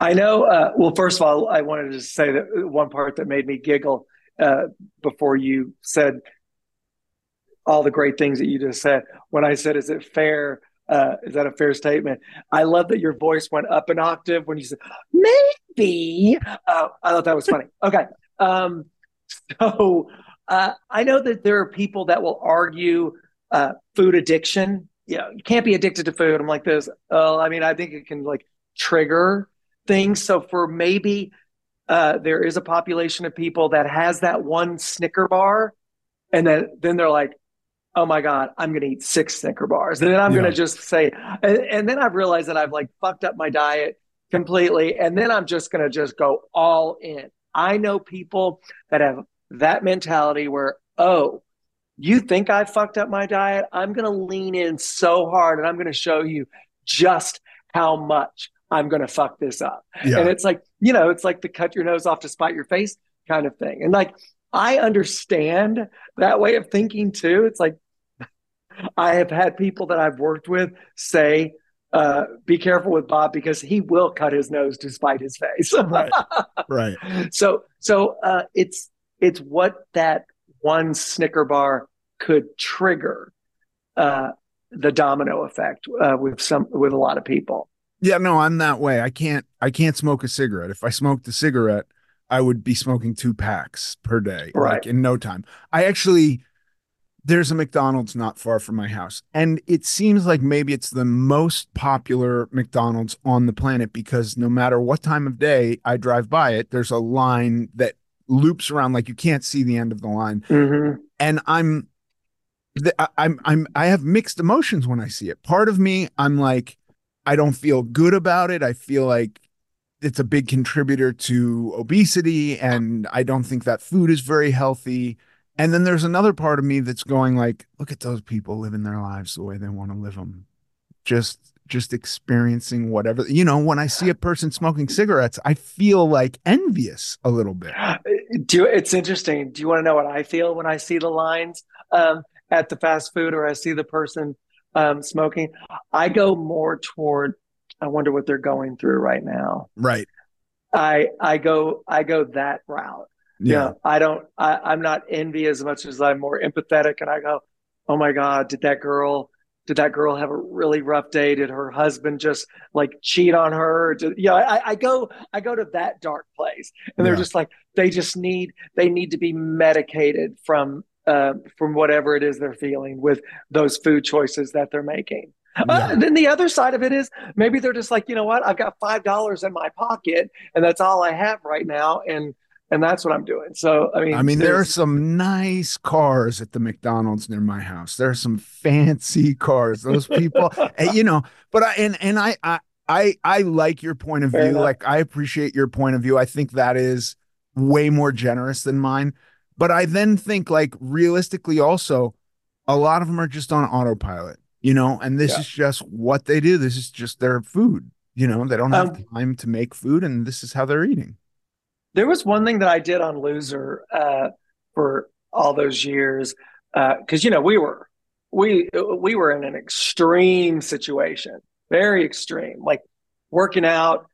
[SPEAKER 3] I know. Uh, well, first of all, I wanted to say that one part that made me giggle uh, before you said all the great things that you just said. When I said, "Is it fair?" Uh, is that a fair statement? I love that your voice went up an octave when you said maybe. Uh, I thought that was funny. Okay, um, so uh, I know that there are people that will argue uh, food addiction. You know, you can't be addicted to food. I'm like this. Oh, I mean, I think it can like trigger things. So for maybe uh, there is a population of people that has that one Snicker bar, and then then they're like, oh my god, I'm going to eat six Snicker bars, and then I'm
[SPEAKER 1] Yeah.
[SPEAKER 3] going to just say, and, and then I've realized that I've like fucked up my diet completely, and then I'm just going to just go all in. I know people that have that mentality where, oh, you think I fucked up my diet? I'm going to lean in so hard, and I'm going to show you just how much I'm going to fuck this up.
[SPEAKER 1] Yeah.
[SPEAKER 3] And it's like, you know, it's like the cut your nose off to spite your face kind of thing. And like, I understand that way of thinking too. It's like, I have had people that I've worked with say, uh, be careful with Bob because he will cut his nose to spite his face.
[SPEAKER 1] Right. Right.
[SPEAKER 3] so, so uh, it's it's what that one Snicker bar could trigger uh, the domino effect uh, with some with a lot of people.
[SPEAKER 1] Yeah, no, I'm that way. I can't I can't smoke a cigarette. If I smoked a cigarette, I would be smoking two packs per day,
[SPEAKER 3] Right.
[SPEAKER 1] like in no time. I actually there's a McDonald's not far from my house, and it seems like maybe it's the most popular McDonald's on the planet because no matter what time of day I drive by it, there's a line that loops around like you can't see the end of the line.
[SPEAKER 3] Mm-hmm.
[SPEAKER 1] And I'm I'm I'm I have mixed emotions when I see it. Part of me, I'm like, I don't feel good about it. I feel like it's a big contributor to obesity, and I don't think that food is very healthy. And then there's another part of me that's going like, look at those people living their lives the way they want to live them. Just just experiencing whatever you know when i see a person smoking cigarettes i feel like envious a little bit
[SPEAKER 3] Do it's interesting. Do you want to know what I feel when I see the lines um, at the fast food or I see the person um, smoking? I go more toward. I wonder what they're going through right now.
[SPEAKER 1] right
[SPEAKER 3] I I go I go that route.
[SPEAKER 1] yeah
[SPEAKER 3] I don't. I, I'm not envy as much as I'm more empathetic, and I go, "Oh my God, did that girl? Did that girl have a really rough day? Did her husband just like cheat on her? Did, you know, I, I go, I go to that dark place, and they're just like, they just need, they need to be medicated from, uh, from whatever it is they're feeling with those food choices that they're making. Uh, then the other side of it is maybe they're just like, you know what? I've got five dollars in my pocket, and that's all I have right now, and and that's what I'm doing. So I mean,
[SPEAKER 1] I mean, there are some nice cars at the McDonald's near my house. There are some fancy cars. Those people, and, you know. But I and and I I I, I like your point of
[SPEAKER 3] Fair
[SPEAKER 1] view.
[SPEAKER 3] enough.
[SPEAKER 1] Like I appreciate your point of view. I think that is way more generous than mine. But I then think like realistically, also, a lot of them are just on autopilot. You know, and this
[SPEAKER 3] Yeah.
[SPEAKER 1] is just what they do. This is just their food. You know, they don't have
[SPEAKER 3] Um,
[SPEAKER 1] time to make food, and this is how they're eating.
[SPEAKER 3] There was one thing that I did on Loser uh, for all those years because you know we were we we were in an extreme situation, very extreme, like working out,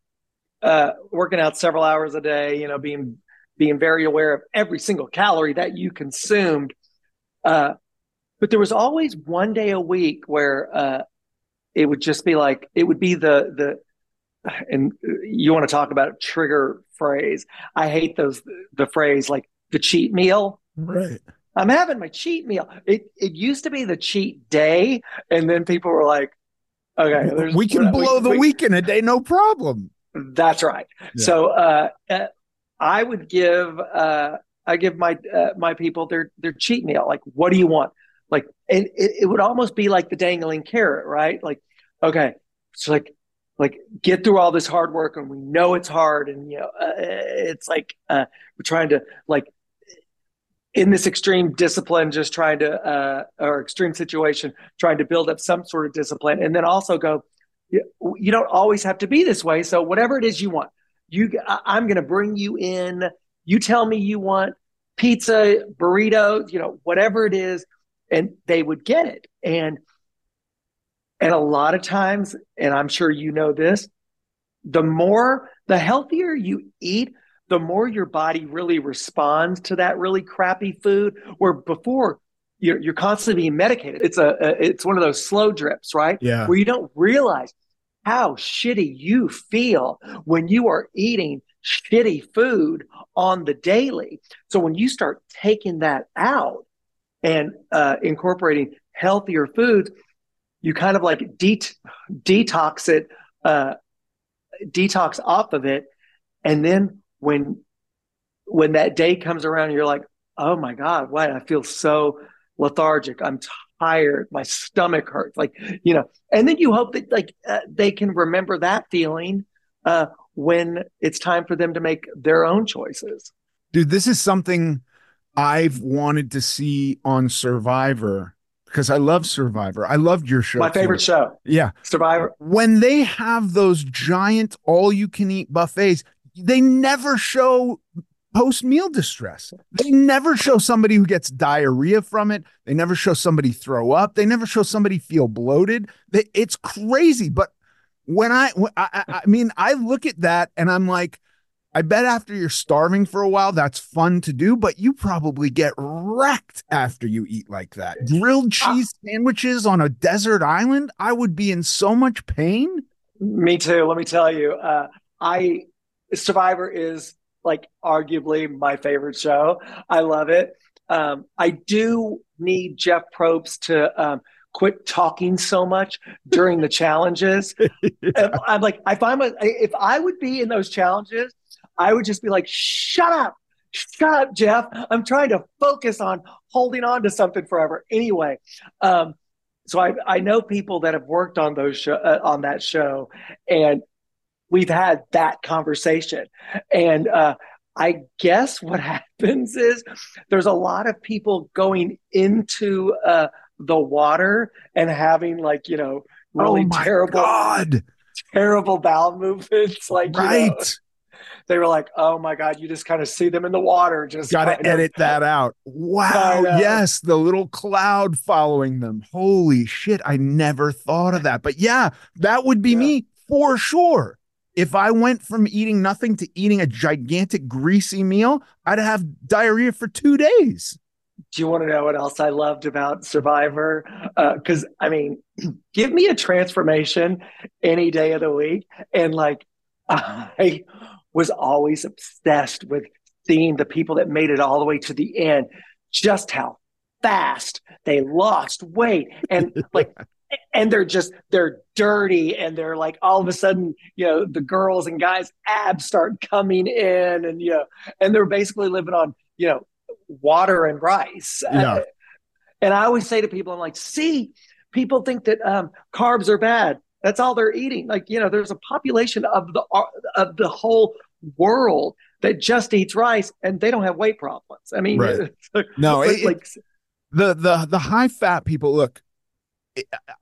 [SPEAKER 3] uh, working out several hours a day. You know, being being very aware of every single calorie that you consumed. Uh, but there was always one day a week where uh, it would just be like it would be the the and you want to talk about trigger phrase. I hate those the phrase like the cheat meal.
[SPEAKER 1] Right.
[SPEAKER 3] I'm having my cheat meal. It it used to be the cheat day, and then people were like, "Okay,
[SPEAKER 1] we can blow the
[SPEAKER 3] we-
[SPEAKER 1] week in a day, no problem.
[SPEAKER 3] That's right.
[SPEAKER 1] Yeah.
[SPEAKER 3] So, uh, uh, I would give uh, I give my uh, my people their their cheat meal. Like, what do you want? Like, and it, it would almost be like the dangling carrot, right? Like, okay, so like like get through all this hard work, and we know it's hard, and you know uh, it's like uh, we're trying to like in this extreme discipline, just trying to uh, or extreme situation, trying to build up some sort of discipline, and then also go. You don't always have to be this way. So whatever it is you want, you I'm going to bring you in. You tell me you want pizza, burritos, you know, whatever it is, and they would get it. And and a lot of times, and I'm sure you know this, the more the healthier you eat, the more your body really responds to that really crappy food. Where before you're, you're constantly being medicated. It's a, a, it's one of those slow drips, right?
[SPEAKER 1] Yeah.
[SPEAKER 3] Where you don't realize how shitty you feel when you are eating shitty food on the daily. So when you start taking that out and uh, incorporating healthier foods, you kind of like de- detox it, uh, detox off of it, and then when when that day comes around, you're like, oh my god, why I feel so lethargic. I'm tired. My stomach hurts. Like you know, and then you hope that like uh, they can remember that feeling uh, when it's time for them to make their own choices.
[SPEAKER 1] Dude, this is something I've wanted to see on Survivor because I love Survivor. I loved your show.
[SPEAKER 3] My favorite
[SPEAKER 1] too.
[SPEAKER 3] show.
[SPEAKER 1] Yeah.
[SPEAKER 3] Survivor.
[SPEAKER 1] When they have those giant all you can eat buffets, they never show post meal distress. They never show somebody who gets diarrhea from it. They never show somebody throw up. They never show somebody feel bloated. They, it's crazy. But when I, I, I mean, I look at that and I'm like, I bet after you're starving for a while, that's fun to do, but you probably get wrecked after you eat like that. Grilled cheese sandwiches on a desert island, I would be in so much pain.
[SPEAKER 3] Me too. Let me tell you, uh, I Survivor is like arguably my favorite show. I love it. Um, I do need Jeff Probst to um, quit talking so much during the challenges. yeah. I'm like, if I'm a, if I would be in those challenges, I would just be like, shut up, shut up, Jeff. I'm trying to focus on holding on to something forever. Anyway, um, so I, I know people that have worked on those show, uh, on that show, and we've had that conversation. And uh, I guess what happens is there's a lot of people going into uh, the water and having like you know really
[SPEAKER 1] oh
[SPEAKER 3] terrible,
[SPEAKER 1] God.
[SPEAKER 3] terrible bowel movements. Like
[SPEAKER 1] right.
[SPEAKER 3] You know, they were like, "Oh my god!" You just kind of see them in the water. Just
[SPEAKER 1] got to edit of, that out. Wow! Yes, the little cloud following them. Holy shit! I never thought of that. But yeah, that would be yeah. me for sure. If I went from eating nothing to eating a gigantic greasy meal, I'd have diarrhea for two days.
[SPEAKER 3] Do you want to know what else I loved about Survivor? Because uh, I mean, give me a transformation any day of the week, and like I was always obsessed with seeing the people that made it all the way to the end, just how fast they lost weight and like and they're just they're dirty and they're like all of a sudden you know the girls and guys abs start coming in and you know and they're basically living on you know water and rice
[SPEAKER 1] yeah.
[SPEAKER 3] And i always say to people i'm like see people think that um, carbs are bad that's all they're eating like you know there's a population of the of the whole world that just eats rice and they don't have weight problems i mean
[SPEAKER 1] right. no it, like the the the high fat people look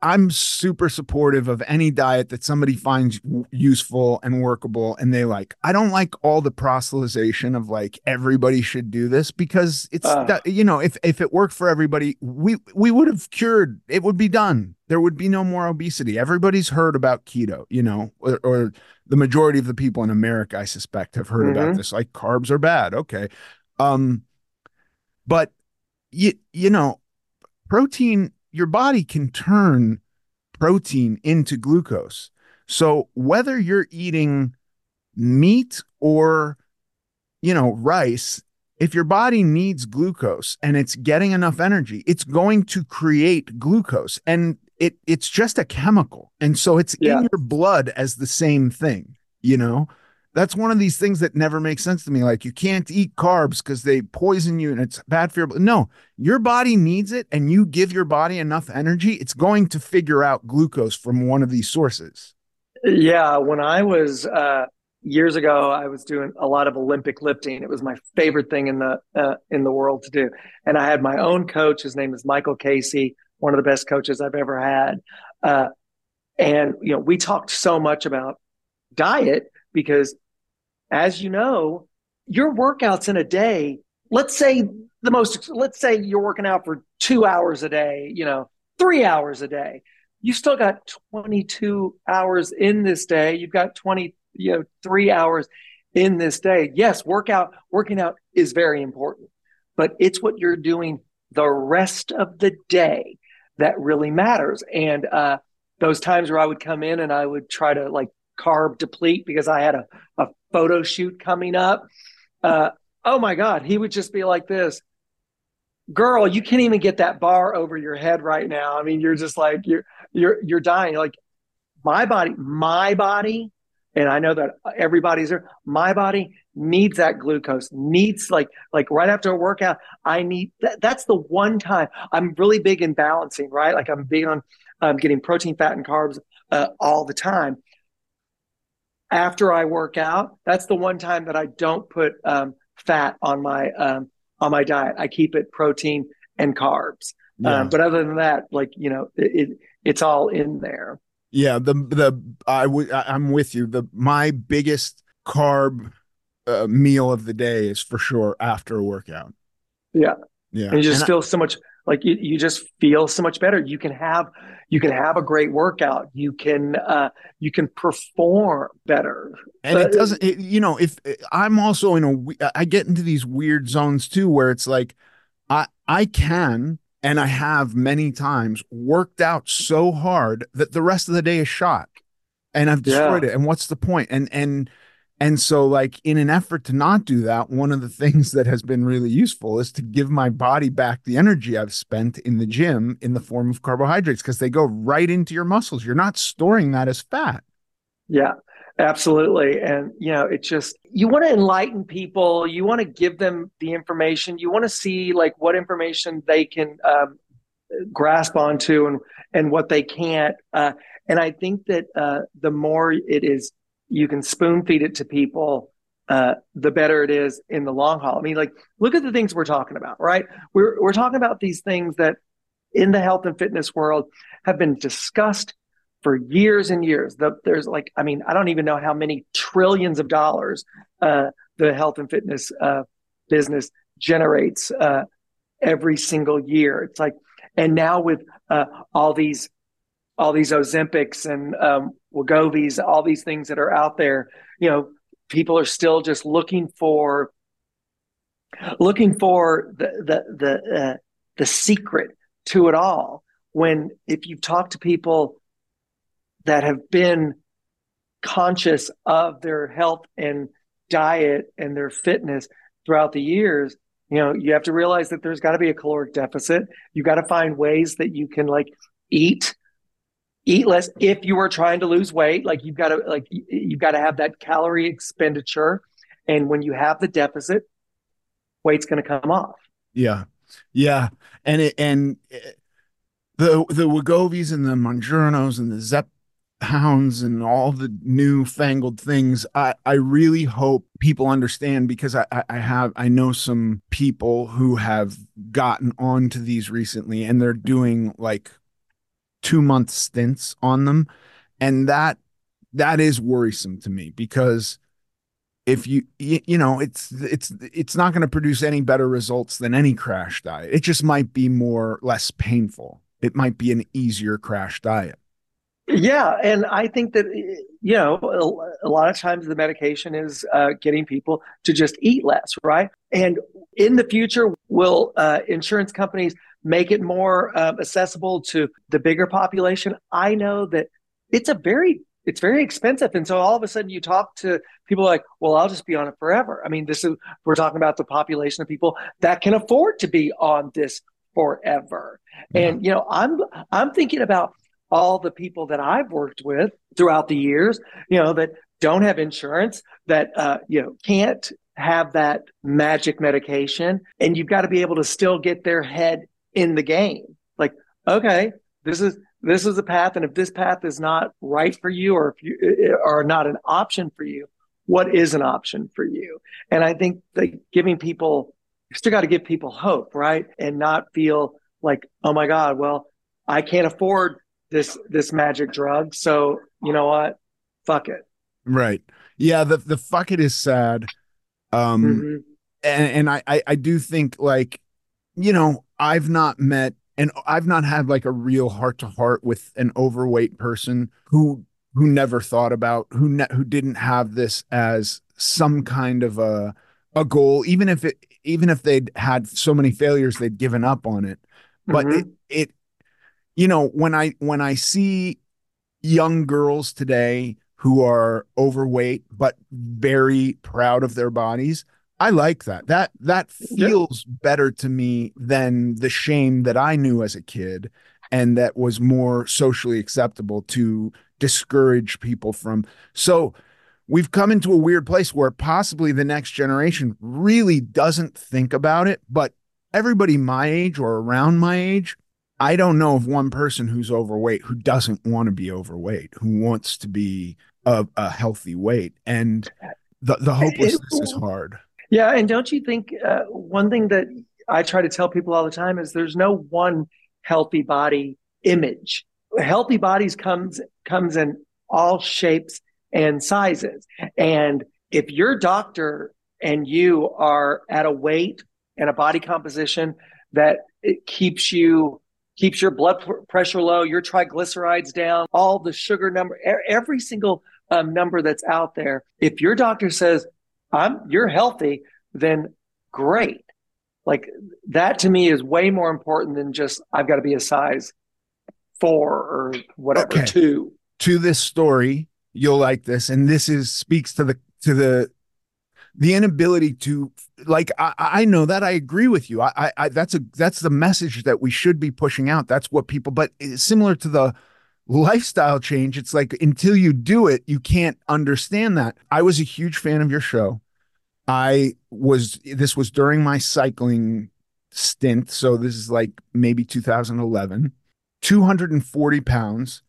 [SPEAKER 1] I'm super supportive of any diet that somebody finds useful and workable and they like. I don't like all the proselytization of like everybody should do this because it's uh, you know if if it worked for everybody we we would have cured it would be done. There would be no more obesity. Everybody's heard about keto, you know, or, or the majority of the people in America I suspect have heard mm-hmm. about this like carbs are bad. Okay. Um but you you know protein your body can turn protein into glucose. So whether you're eating meat or you know rice, if your body needs glucose and it's getting enough energy, it's going to create glucose and it it's just a chemical. And so it's yeah. in your blood as the same thing, you know? That's one of these things that never makes sense to me. Like you can't eat carbs because they poison you and it's bad for your. No, your body needs it, and you give your body enough energy, it's going to figure out glucose from one of these sources.
[SPEAKER 3] Yeah, when I was uh, years ago, I was doing a lot of Olympic lifting. It was my favorite thing in the uh, in the world to do, and I had my own coach. His name is Michael Casey, one of the best coaches I've ever had. Uh, and you know, we talked so much about diet because, as you know, your workouts in a day. Let's say the most. Let's say you're working out for two hours a day. You know, three hours a day you still got 22 hours in this day. You've got 20, you know, three hours in this day. Yes, workout, working out is very important, but it's what you're doing the rest of the day that really matters. And uh, those times where I would come in and I would try to like carb deplete because I had a, a photo shoot coming up. Uh, oh my God, he would just be like this girl, you can't even get that bar over your head right now. I mean, you're just like you're you're you're dying. Like my body, my body, and I know that everybody's there. My body needs that glucose. Needs like like right after a workout, I need that. That's the one time I'm really big in balancing. Right, like I'm big on um, getting protein, fat, and carbs uh, all the time. After I work out, that's the one time that I don't put um, fat on my um, on my diet. I keep it protein and carbs. Yeah. Um, but other than that, like you know, it, it it's all in there.
[SPEAKER 1] Yeah, the the I would I'm with you. The my biggest carb uh, meal of the day is for sure after a workout.
[SPEAKER 3] Yeah,
[SPEAKER 1] yeah.
[SPEAKER 3] And you just and feel I, so much like you, you just feel so much better. You can have you can have a great workout. You can uh, you can perform better.
[SPEAKER 1] And but, it doesn't. It, you know, if I'm also in a, I get into these weird zones too, where it's like, I I can and I have many times worked out so hard that the rest of the day is shot, and I've destroyed yeah. it. And what's the point? And and and so, like, in an effort to not do that, one of the things that has been really useful is to give my body back the energy I've spent in the gym in the form of carbohydrates because they go right into your muscles. You're not storing that as fat.
[SPEAKER 3] Yeah, absolutely. And, you know, it's just, you want to enlighten people, you want to give them the information, you want to see, like, what information they can um, grasp onto and, and what they can't. Uh, and I think that uh, the more it is you can spoon feed it to people, uh, the better it is in the long haul. I mean, like, look at the things we're talking about, right? We're we're talking about these things that in the health and fitness world have been discussed for years and years. The, there's like, I mean, I don't even know how many trillions of dollars uh, the health and fitness uh, business generates uh, every single year. It's like, and now with uh, all these all these Ozempics and um, Wegovys, all these things that are out there, you know, people are still just looking for looking for the the the uh, the secret to it all. When if you've talked to people that have been conscious of their health and diet and their fitness throughout the years, you know, you have to realize that there's got to be a caloric deficit. You got to find ways that you can like eat eat less if you are trying to lose weight. Like you've got to like you've got to have that calorie expenditure. And when you have the deficit weight's going to come off.
[SPEAKER 1] Yeah. Yeah. And it and it, the the Wegovys and the Mounjaros and the Zep hounds and all the new fangled things i i really hope people understand because I, I have i know some people who have gotten onto these recently and they're doing like two month stints on them. And that that is worrisome to me because if you, you know it's it's it's not going to produce any better results than any crash diet. It just might be more less painful. It might be an easier crash diet.
[SPEAKER 3] Yeah and i think that you know a, a lot of times the medication is uh, getting people to just eat less right? And in the future will uh, insurance companies make it more uh, accessible to the bigger population. I know that it's a very it's very expensive, and so all of a sudden you talk to people like, well, I'll just be on it forever. I mean, this is we're talking about the population of people that can afford to be on this forever. And you know, I'm I'm thinking about all the people that I've worked with throughout the years, you know, that don't have insurance, that uh, you know can't have that magic medication, and you've got to be able to still get their head in the game. Like, okay, this is this is a path, and if this path is not right for you, or if you are not an option for you, what is an option for you? And I think that giving people, you still got to give people hope, right? And not feel like, oh my God, well, I can't afford this this magic drug, so you know what? Fuck it.
[SPEAKER 1] Right. Yeah. The the fuck it is sad. Um, mm-hmm. and and I, I I do think like, you know, I've not met and I've not had like a real heart to heart with an overweight person who who never thought about who ne- who didn't have this as some kind of a a goal even if it even if they'd had so many failures they'd given up on it but mm-hmm. it it you know when i when i see young girls today who are overweight but very proud of their bodies i like that that that feels yeah. better to me than the shame that i knew as a kid and that was more socially acceptable to discourage people from. So we've come into a weird place where possibly the next generation really doesn't think about it, but everybody my age or around my age, I don't know of one person who's overweight who doesn't want to be overweight, who wants to be a, a healthy weight. And the, the hopelessness is hard.
[SPEAKER 3] Yeah. And don't you think uh, one thing that I try to tell people all the time is there's no one healthy body image healthy bodies comes comes in all shapes and sizes. And if your doctor and you are at a weight and a body composition that it keeps you keeps your blood pressure low, your triglycerides down, all the sugar number, every single um, number that's out there. If your doctor says, "I'm you're healthy," then great. Like that to me is way more important than just I've got to be a size four or whatever okay. two.
[SPEAKER 1] To this story, you'll like this, and this is speaks to the to the the inability to like I, I know that I agree with you. I, I that's a that's the message that we should be pushing out. That's what people but similar to the lifestyle change, it's like until you do it, you can't understand that. I was a huge fan of your show. I was this was during my cycling stint, so this is like maybe 2011. 240 pounds,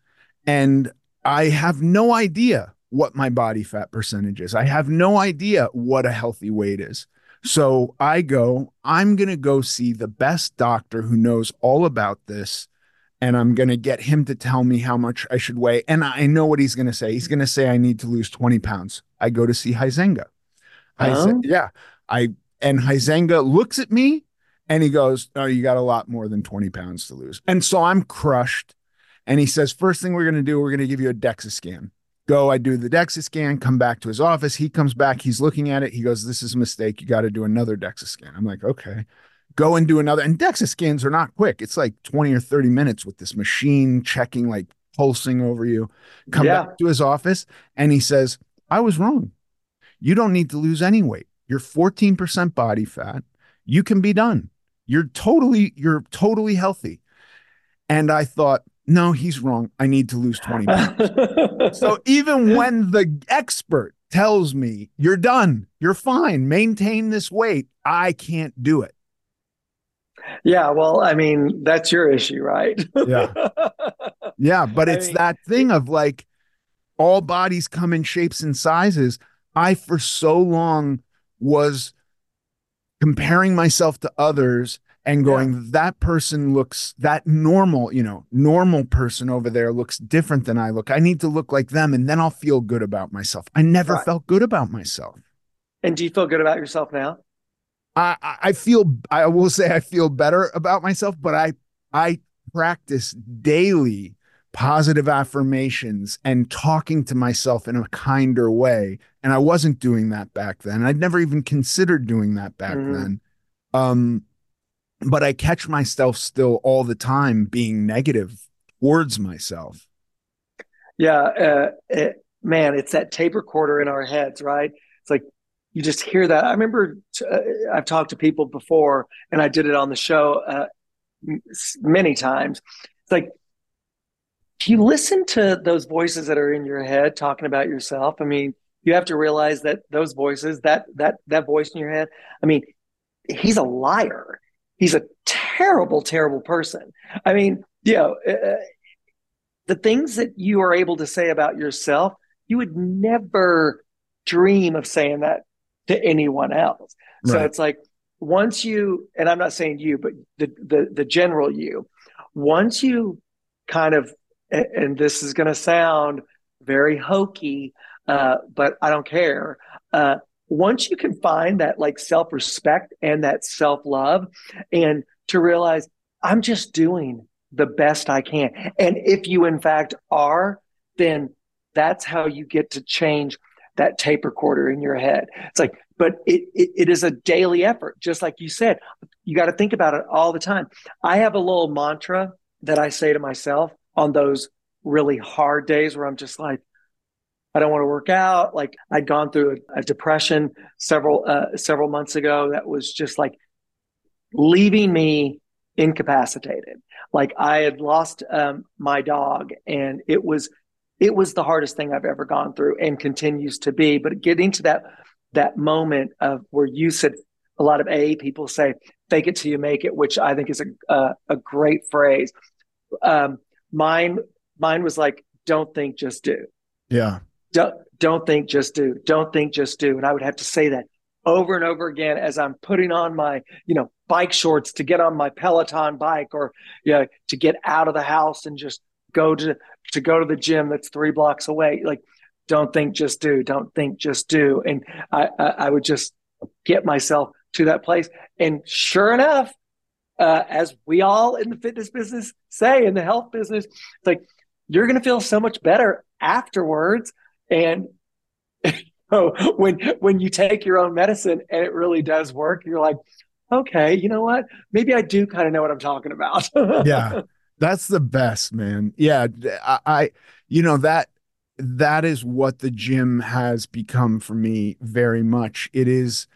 [SPEAKER 1] and I have no idea what my body fat percentage is. I have no idea what a healthy weight is. So I go, I'm going to go see the best doctor who knows all about this. And I'm going to get him to tell me how much I should weigh. And I know what he's going to say. He's going to say I need to lose 20 pounds. I go to see I yeah. I and Huizenga looks at me and he goes, Oh, you got a lot more than 20 pounds to lose. And so I'm crushed. And he says, First thing we're going to do, we're going to give you a DEXA scan. Go, I do the DEXA scan, come back to his office. He comes back, he's looking at it. He goes, This is a mistake. You got to do another DEXA scan. I'm like, Okay. Go and do another. And DEXA scans are not quick. It's like 20 or 30 minutes with this machine checking, like pulsing over you. Come yeah. back to his office and he says, I was wrong. You don't need to lose any weight. You're 14% body fat. You can be done. You're totally, you're totally healthy. And I thought, no, he's wrong. I need to lose 20 pounds. so even when the expert tells me you're done, you're fine, maintain this weight, I can't do it.
[SPEAKER 3] Yeah, well, I mean, that's your issue, right?
[SPEAKER 1] yeah. Yeah, but it's I mean, that thing of like all bodies come in shapes and sizes. I for so long was comparing myself to others and going yeah. that person looks that normal you know normal person over there looks different than i look i need to look like them and then i'll feel good about myself i never right. felt good about myself
[SPEAKER 3] and do you feel good about yourself now
[SPEAKER 1] i i feel i will say i feel better about myself but i i practice daily positive affirmations and talking to myself in a kinder way. And I wasn't doing that back then. I'd never even considered doing that back mm-hmm. then. Um, but I catch myself still all the time being negative towards myself.
[SPEAKER 3] Yeah, uh, it, man, it's that tape recorder in our heads, right? It's like you just hear that. I remember t- uh, I've talked to people before, and I did it on the show uh, many times. It's like you listen to those voices that are in your head talking about yourself? I mean, you have to realize that those voices, that that that voice in your head, I mean, he's a liar. He's a terrible, terrible person. I mean, you know, uh, the things that you are able to say about yourself, you would never dream of saying that to anyone else. Right. So it's like once you, and I'm not saying you, but the the the general you, once you kind of, and this is going to sound very hokey, uh, but I don't care. Uh, once you can find that like self respect and that self love, and to realize I'm just doing the best I can. And if you, in fact, are, then that's how you get to change that tape recorder in your head. It's like, but it, it, it is a daily effort. Just like you said, you got to think about it all the time. I have a little mantra that I say to myself on those really hard days where I'm just like, I don't want to work out. Like I'd gone through a, a depression several uh, several months ago that was just like leaving me incapacitated. Like I had lost um, my dog, and it was it was the hardest thing I've ever gone through, and continues to be. But getting to that that moment of where you said a lot of AA people say "fake it till you make it," which I think is a a, a great phrase. Um, mine mine was like, "Don't think, just do."
[SPEAKER 1] Yeah
[SPEAKER 3] don't don't think just do don't think just do. And i would have to say that over and over again as i'm putting on my you know bike shorts to get on my peloton bike or you know, to get out of the house and just go to to go to the gym that's three blocks away. Like don't think just do. Don't think just do. And i i, I would just get myself to that place. And sure enough uh, as we all in the fitness business say in the health business it's like you're going to feel so much better afterwards and when when you take your own medicine and it really does work, you're like, okay, you know what? Maybe I do kind of know what I'm talking about.
[SPEAKER 1] yeah. That's the best, man. Yeah, I, I you know that that is what the gym has become for me very much. It is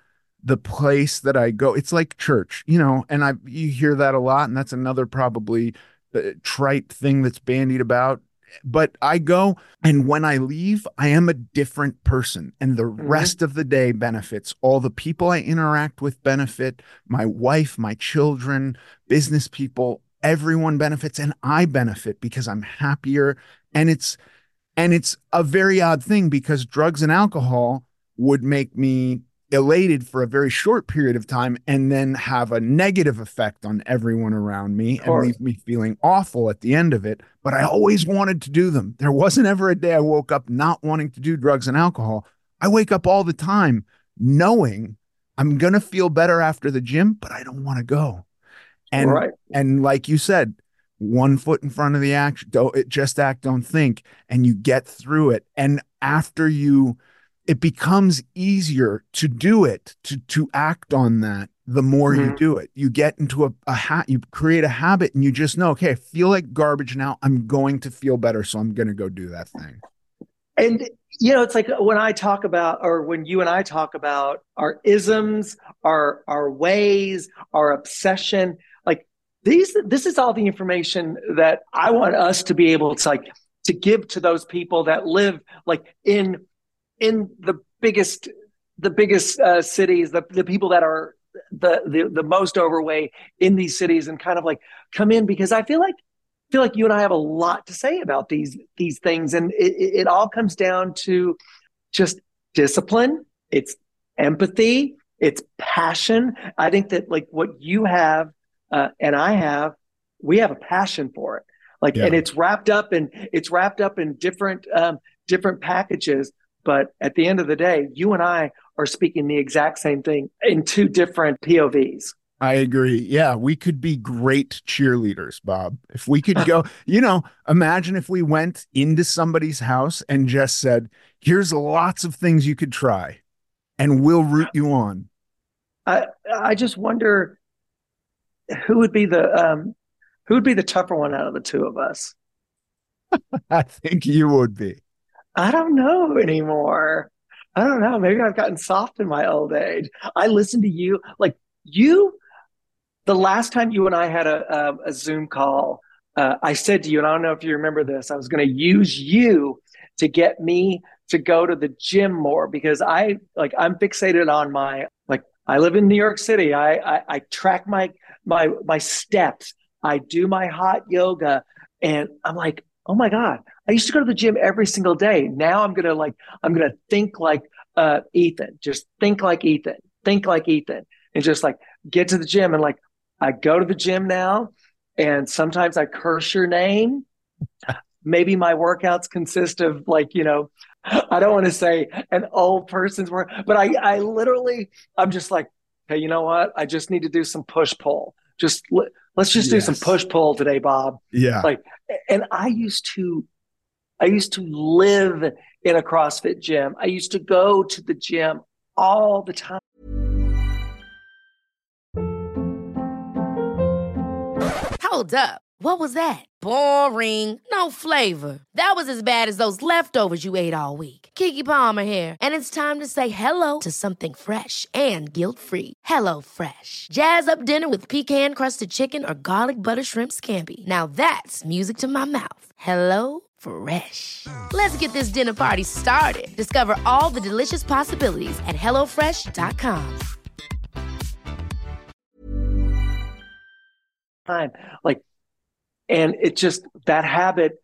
[SPEAKER 1] the place that I go. It's like church, you know, and I you hear that a lot and that's another probably uh, trite thing that's bandied about but I go and when I leave, I am a different person and the mm-hmm. rest of the day benefits. All the people I interact with benefit, my wife, my children, business people, everyone benefits and I benefit because I'm happier and it's and it's a very odd thing because drugs and alcohol would make me elated for a very short period of time and then have a negative effect on everyone around me and leave me feeling awful at the end of it. But I always wanted to do them. There wasn't ever a day I woke up not wanting to do drugs and alcohol. I wake up all the time knowing I'm going to feel better after the gym, but I don't want to go. And right. and like you said, one foot in front of the action, don't just act, don't think, and you get through it. And after you it becomes easier to do it to to act on that the more mm-hmm. you do it you get into a, a hat you create a habit and you just know okay i feel like garbage now i'm going to feel better so i'm going to go do that thing
[SPEAKER 3] and you know it's like when i talk about or when you and i talk about our isms our our ways our obsession like these this is all the information that i want us to be able to like to give to those people that live like in in the biggest the biggest uh, cities, the the people that are the, the the most overweight in these cities, and kind of like come in because I feel like feel like you and I have a lot to say about these these things, and it, it all comes down to just discipline. It's empathy. It's passion. I think that like what you have uh, and I have, we have a passion for it. Like, yeah. and it's wrapped up in it's wrapped up in different um, different packages but at the end of the day, you and I are speaking the exact same thing in two different POVs.
[SPEAKER 1] I agree. Yeah, we could be great cheerleaders, Bob. If we could go, you know, imagine if we went into somebody's house and just said, here's lots of things you could try and we'll root you on.
[SPEAKER 3] I I just wonder who would be the um who would be the tougher one out of the two of us?
[SPEAKER 1] I think you would be.
[SPEAKER 3] I don't know anymore. I don't know. Maybe I've gotten soft in my old age. I listen to you like you. The last time you and I had a, a, a Zoom call, uh, I said to you, and I don't know if you remember this, I was going to use you to get me to go to the gym more because I like I'm fixated on my like I live in New York City. I I, I track my my my steps. I do my hot yoga, and I'm like, oh my god, I used to go to the gym every single day. Now I'm gonna like I'm gonna think like uh, Ethan. Just think like Ethan. Think like Ethan, and just like get to the gym and like I go to the gym now, and sometimes I curse your name. Maybe my workouts consist of like you know I don't want to say an old person's work, but I, I literally, I'm just like, hey, you know what? I just need to do some push pull. Just let's just yes. do some push pull today, Bob.
[SPEAKER 1] Yeah.
[SPEAKER 3] Like, and I used to, I used to live in a CrossFit gym. I used to go to the gym all the time.
[SPEAKER 5] Hold up. What was that? Boring. No flavor. That was as bad as those leftovers you ate all week. Keke Palmer here, and it's time to say hello to something fresh and guilt-free. Hello Fresh. Jazz up dinner with pecan-crusted chicken or garlic butter shrimp scampi. Now that's music to my mouth. Hello Fresh. Let's get this dinner party started. Discover all the delicious possibilities at hellofresh.com.
[SPEAKER 3] Time like and it just that habit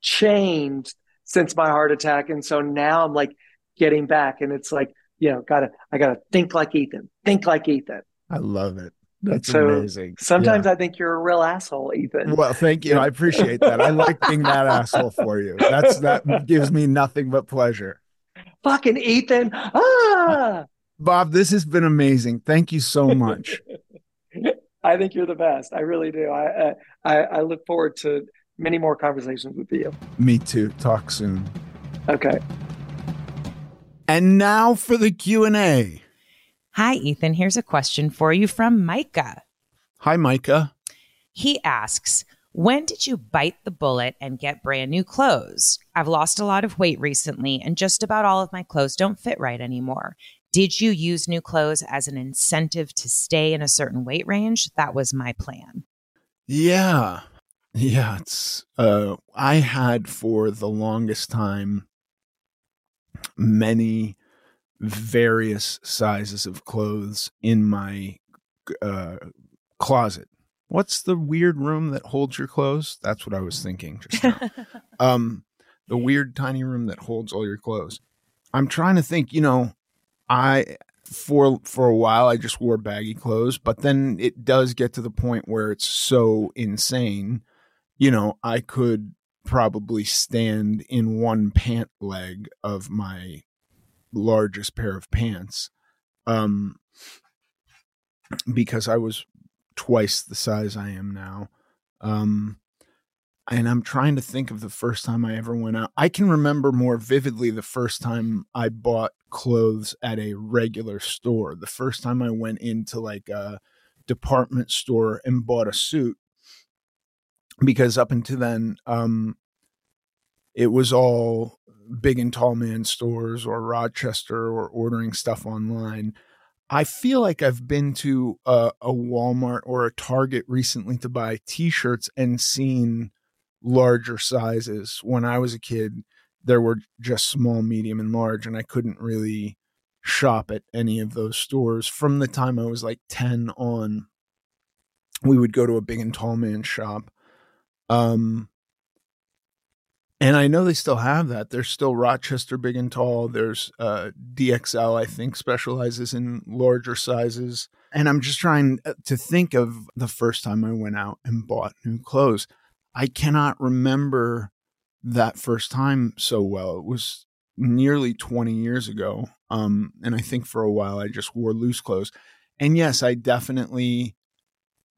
[SPEAKER 3] changed since my heart attack and so now i'm like getting back and it's like you know gotta i gotta think like ethan think like ethan
[SPEAKER 1] i love it that's
[SPEAKER 3] so
[SPEAKER 1] amazing
[SPEAKER 3] sometimes yeah. i think you're a real asshole ethan
[SPEAKER 1] well thank you i appreciate that i like being that asshole for you that's that gives me nothing but pleasure
[SPEAKER 3] fucking ethan ah
[SPEAKER 1] bob this has been amazing thank you so much
[SPEAKER 3] I think you're the best. I really do. I, I I look forward to many more conversations with you.
[SPEAKER 1] Me too. Talk soon.
[SPEAKER 3] Okay.
[SPEAKER 1] And now for the Q&A.
[SPEAKER 6] Hi Ethan, here's a question for you from Micah.
[SPEAKER 1] Hi Micah.
[SPEAKER 6] He asks, when did you bite the bullet and get brand new clothes? I've lost a lot of weight recently and just about all of my clothes don't fit right anymore. Did you use new clothes as an incentive to stay in a certain weight range? That was my plan.
[SPEAKER 1] Yeah. Yeah, it's uh I had for the longest time many various sizes of clothes in my uh closet. What's the weird room that holds your clothes? That's what I was thinking just now. um the weird tiny room that holds all your clothes. I'm trying to think, you know, I for for a while I just wore baggy clothes, but then it does get to the point where it's so insane. You know, I could probably stand in one pant leg of my largest pair of pants. Um because I was twice the size I am now. Um and I'm trying to think of the first time I ever went out. I can remember more vividly the first time I bought clothes at a regular store. The first time I went into like a department store and bought a suit because up until then um it was all big and tall man stores or Rochester or ordering stuff online. I feel like I've been to a, a Walmart or a Target recently to buy t-shirts and seen larger sizes. When I was a kid, there were just small, medium, and large, and I couldn't really shop at any of those stores. From the time I was like 10 on, we would go to a big and tall man shop. Um, and I know they still have that. There's still Rochester Big and Tall. There's uh, DXL, I think, specializes in larger sizes. And I'm just trying uh, to think of the first time I went out and bought new clothes. I cannot remember that first time so well. It was nearly 20 years ago. Um, and I think for a while I just wore loose clothes. And yes, I definitely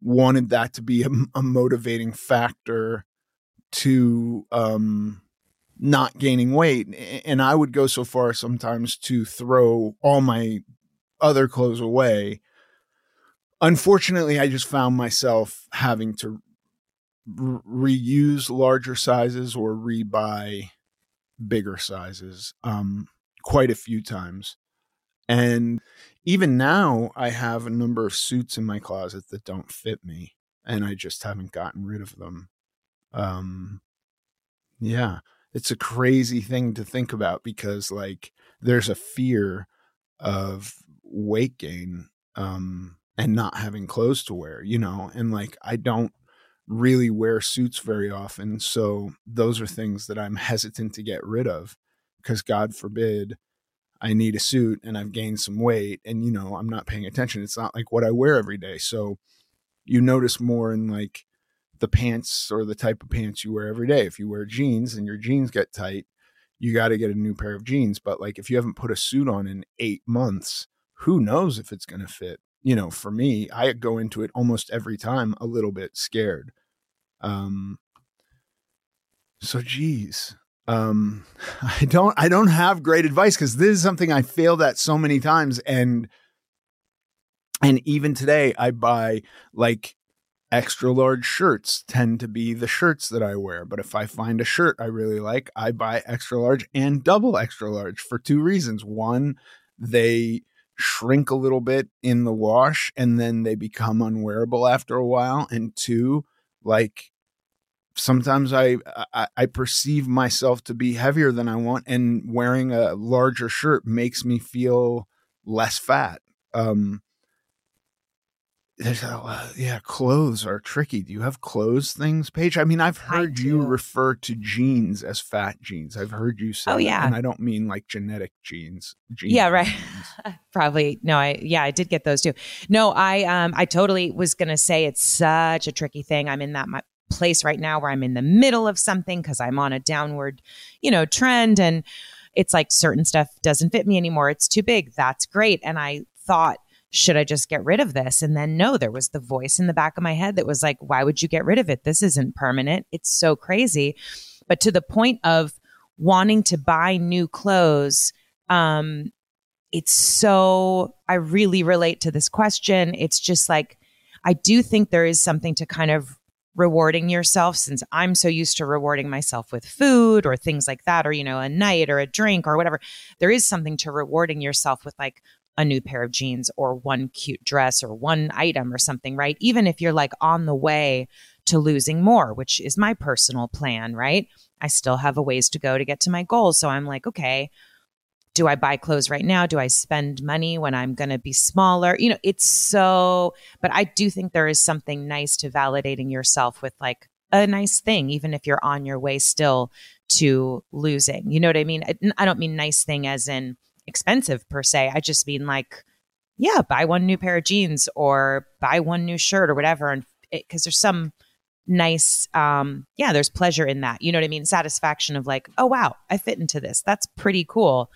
[SPEAKER 1] wanted that to be a, a motivating factor to um, not gaining weight. And I would go so far sometimes to throw all my other clothes away. Unfortunately, I just found myself having to reuse larger sizes or rebuy bigger sizes um, quite a few times. And even now, I have a number of suits in my closet that don't fit me, and I just haven't gotten rid of them. Um, yeah. it's a crazy thing to think about because like there's a fear of weight gain um and not having clothes to wear, you know, and like I don't really wear suits very often. So those are things that I'm hesitant to get rid of because God forbid I need a suit and I've gained some weight and you know, I'm not paying attention. It's not like what I wear every day. So you notice more in like the pants or the type of pants you wear every day. If you wear jeans and your jeans get tight, you got to get a new pair of jeans. But like if you haven't put a suit on in eight months, who knows if it's going to fit? You know, for me, I go into it almost every time a little bit scared. Um, so geez, um, I don't, I don't have great advice because this is something I failed at so many times. And, and even today I buy like extra large shirts tend to be the shirts that I wear. But if I find a shirt I really like, I buy extra large and double extra large for two reasons. One, they shrink a little bit in the wash and then they become unwearable after a while. And two, like sometimes I, I, I perceive myself to be heavier than I want, and wearing a larger shirt makes me feel less fat. Um, there's a, uh, yeah, clothes are tricky. Do you have clothes things, Paige? I mean, I've heard you refer to jeans as fat jeans. I've heard you say,
[SPEAKER 6] Oh, yeah.
[SPEAKER 1] that, and I don't mean like genetic genes. Jeans
[SPEAKER 6] Yeah, right. Probably no. I yeah, I did get those too. No, I um I totally was gonna say it's such a tricky thing. I'm in that my, place right now where I'm in the middle of something because I'm on a downward, you know, trend and it's like certain stuff doesn't fit me anymore. It's too big. That's great. And I thought, should I just get rid of this? And then no, there was the voice in the back of my head that was like, why would you get rid of it? This isn't permanent. It's so crazy. But to the point of wanting to buy new clothes, um, it's so, I really relate to this question. It's just like, I do think there is something to kind of rewarding yourself since I'm so used to rewarding myself with food or things like that, or, you know, a night or a drink or whatever. There is something to rewarding yourself with like a new pair of jeans or one cute dress or one item or something, right? Even if you're like on the way to losing more, which is my personal plan, right? I still have a ways to go to get to my goals. So I'm like, okay, do I buy clothes right now? Do I spend money when I'm going to be smaller? You know, it's so, but I do think there is something nice to validating yourself with like a nice thing, even if you're on your way still to losing. You know what I mean? I, I don't mean nice thing as in expensive per se. I just mean like, yeah, buy one new pair of jeans or buy one new shirt or whatever. And because there's some nice, um, yeah, there's pleasure in that. You know what I mean? Satisfaction of like, oh, wow, I fit into this. That's pretty cool.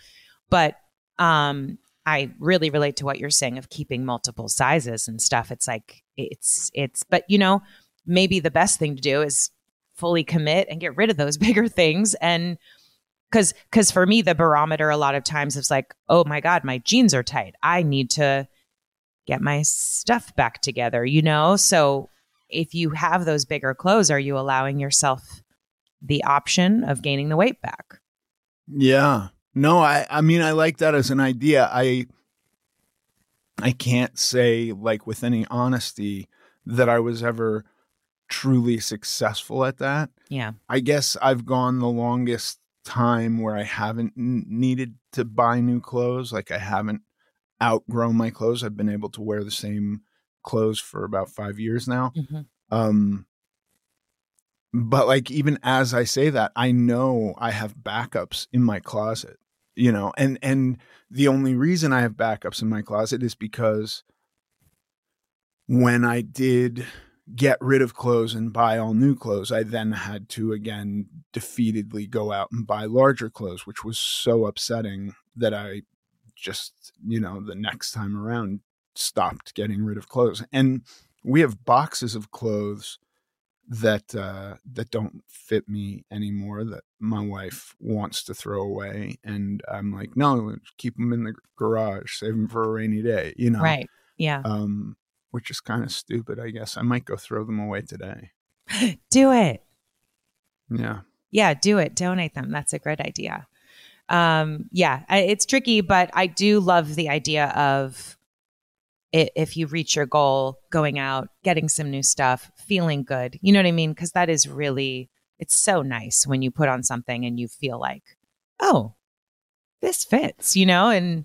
[SPEAKER 6] But um, I really relate to what you're saying of keeping multiple sizes and stuff. It's like it's it's but you know, maybe the best thing to do is fully commit and get rid of those bigger things and cuz cuz for me the barometer a lot of times is like, "Oh my god, my jeans are tight. I need to get my stuff back together," you know? So if you have those bigger clothes, are you allowing yourself the option of gaining the weight back?
[SPEAKER 1] Yeah. No, I I mean I like that as an idea. I I can't say like with any honesty that I was ever truly successful at that.
[SPEAKER 6] Yeah.
[SPEAKER 1] I guess I've gone the longest time where I haven't n- needed to buy new clothes. Like I haven't outgrown my clothes. I've been able to wear the same clothes for about 5 years now.
[SPEAKER 6] Mm-hmm.
[SPEAKER 1] Um but like even as I say that, I know I have backups in my closet you know and and the only reason i have backups in my closet is because when i did get rid of clothes and buy all new clothes i then had to again defeatedly go out and buy larger clothes which was so upsetting that i just you know the next time around stopped getting rid of clothes and we have boxes of clothes that uh, that don't fit me anymore that my wife wants to throw away, and I'm like, no, keep them in the garage, save them for a rainy day, you know?
[SPEAKER 6] Right. Yeah.
[SPEAKER 1] Um, which is kind of stupid, I guess. I might go throw them away today.
[SPEAKER 6] do it.
[SPEAKER 1] Yeah.
[SPEAKER 6] Yeah, do it. Donate them. That's a great idea. Um, yeah, it's tricky, but I do love the idea of it, if you reach your goal, going out, getting some new stuff, feeling good. You know what I mean? Because that is really it's so nice when you put on something and you feel like, oh, this fits, you know, and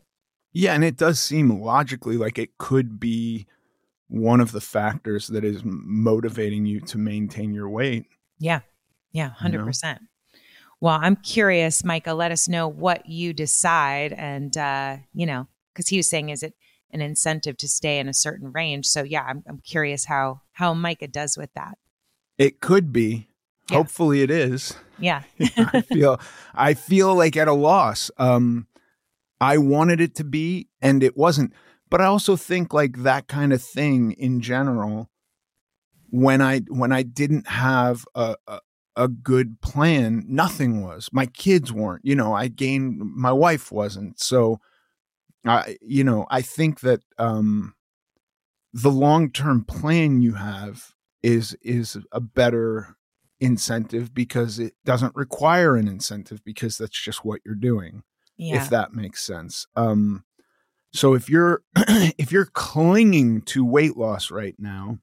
[SPEAKER 1] Yeah, and it does seem logically like it could be one of the factors that is motivating you to maintain your weight.
[SPEAKER 6] yeah, yeah,
[SPEAKER 1] You know?
[SPEAKER 6] 100%. Well, I'm curious, Micah, let us know what you decide. And, uh, you know, because he was saying, is it an incentive to stay in a certain range? So, yeah, I'm, I'm curious how, how Micah does with that.
[SPEAKER 1] It could be.
[SPEAKER 6] Yeah.
[SPEAKER 1] Hopefully it is.
[SPEAKER 6] Yeah.
[SPEAKER 1] I feel I feel like at a loss. Um I wanted it to be and it wasn't. But I also think like that kind of thing in general when I when I didn't have a, a a good plan, nothing was. My kids weren't, you know, I gained my wife wasn't. So I you know, I think that um the long-term plan you have is is a better incentive because it doesn't require an incentive because that's just what you're doing
[SPEAKER 6] Yeah.
[SPEAKER 1] if that makes sense um so if you're if you're clinging to weight loss right now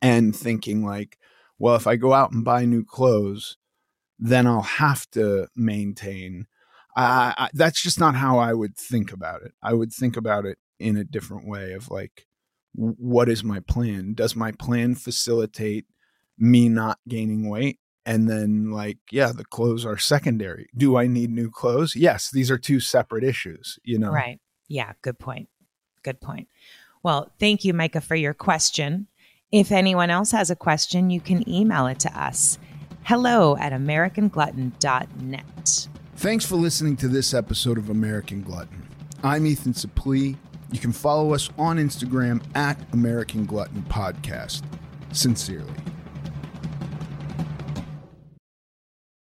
[SPEAKER 1] and thinking like well if i go out and buy new clothes then i'll have to maintain I, I, that's just not how i would think about it. I would think about it in a different way of like what is my plan? Does my plan facilitate me not gaining weight? And then like yeah the clothes are secondary. Do i need new clothes? Yes these are two separate issues you know?
[SPEAKER 6] Right. Yeah. Good point. Good point. Well, thank you, Micah, for your question. If anyone else has a question, you can email it to us. Hello at AmericanGlutton.net.
[SPEAKER 1] thanks for listening to this episode of american glutton i'm ethan suplee you can follow us on instagram at american glutton podcast sincerely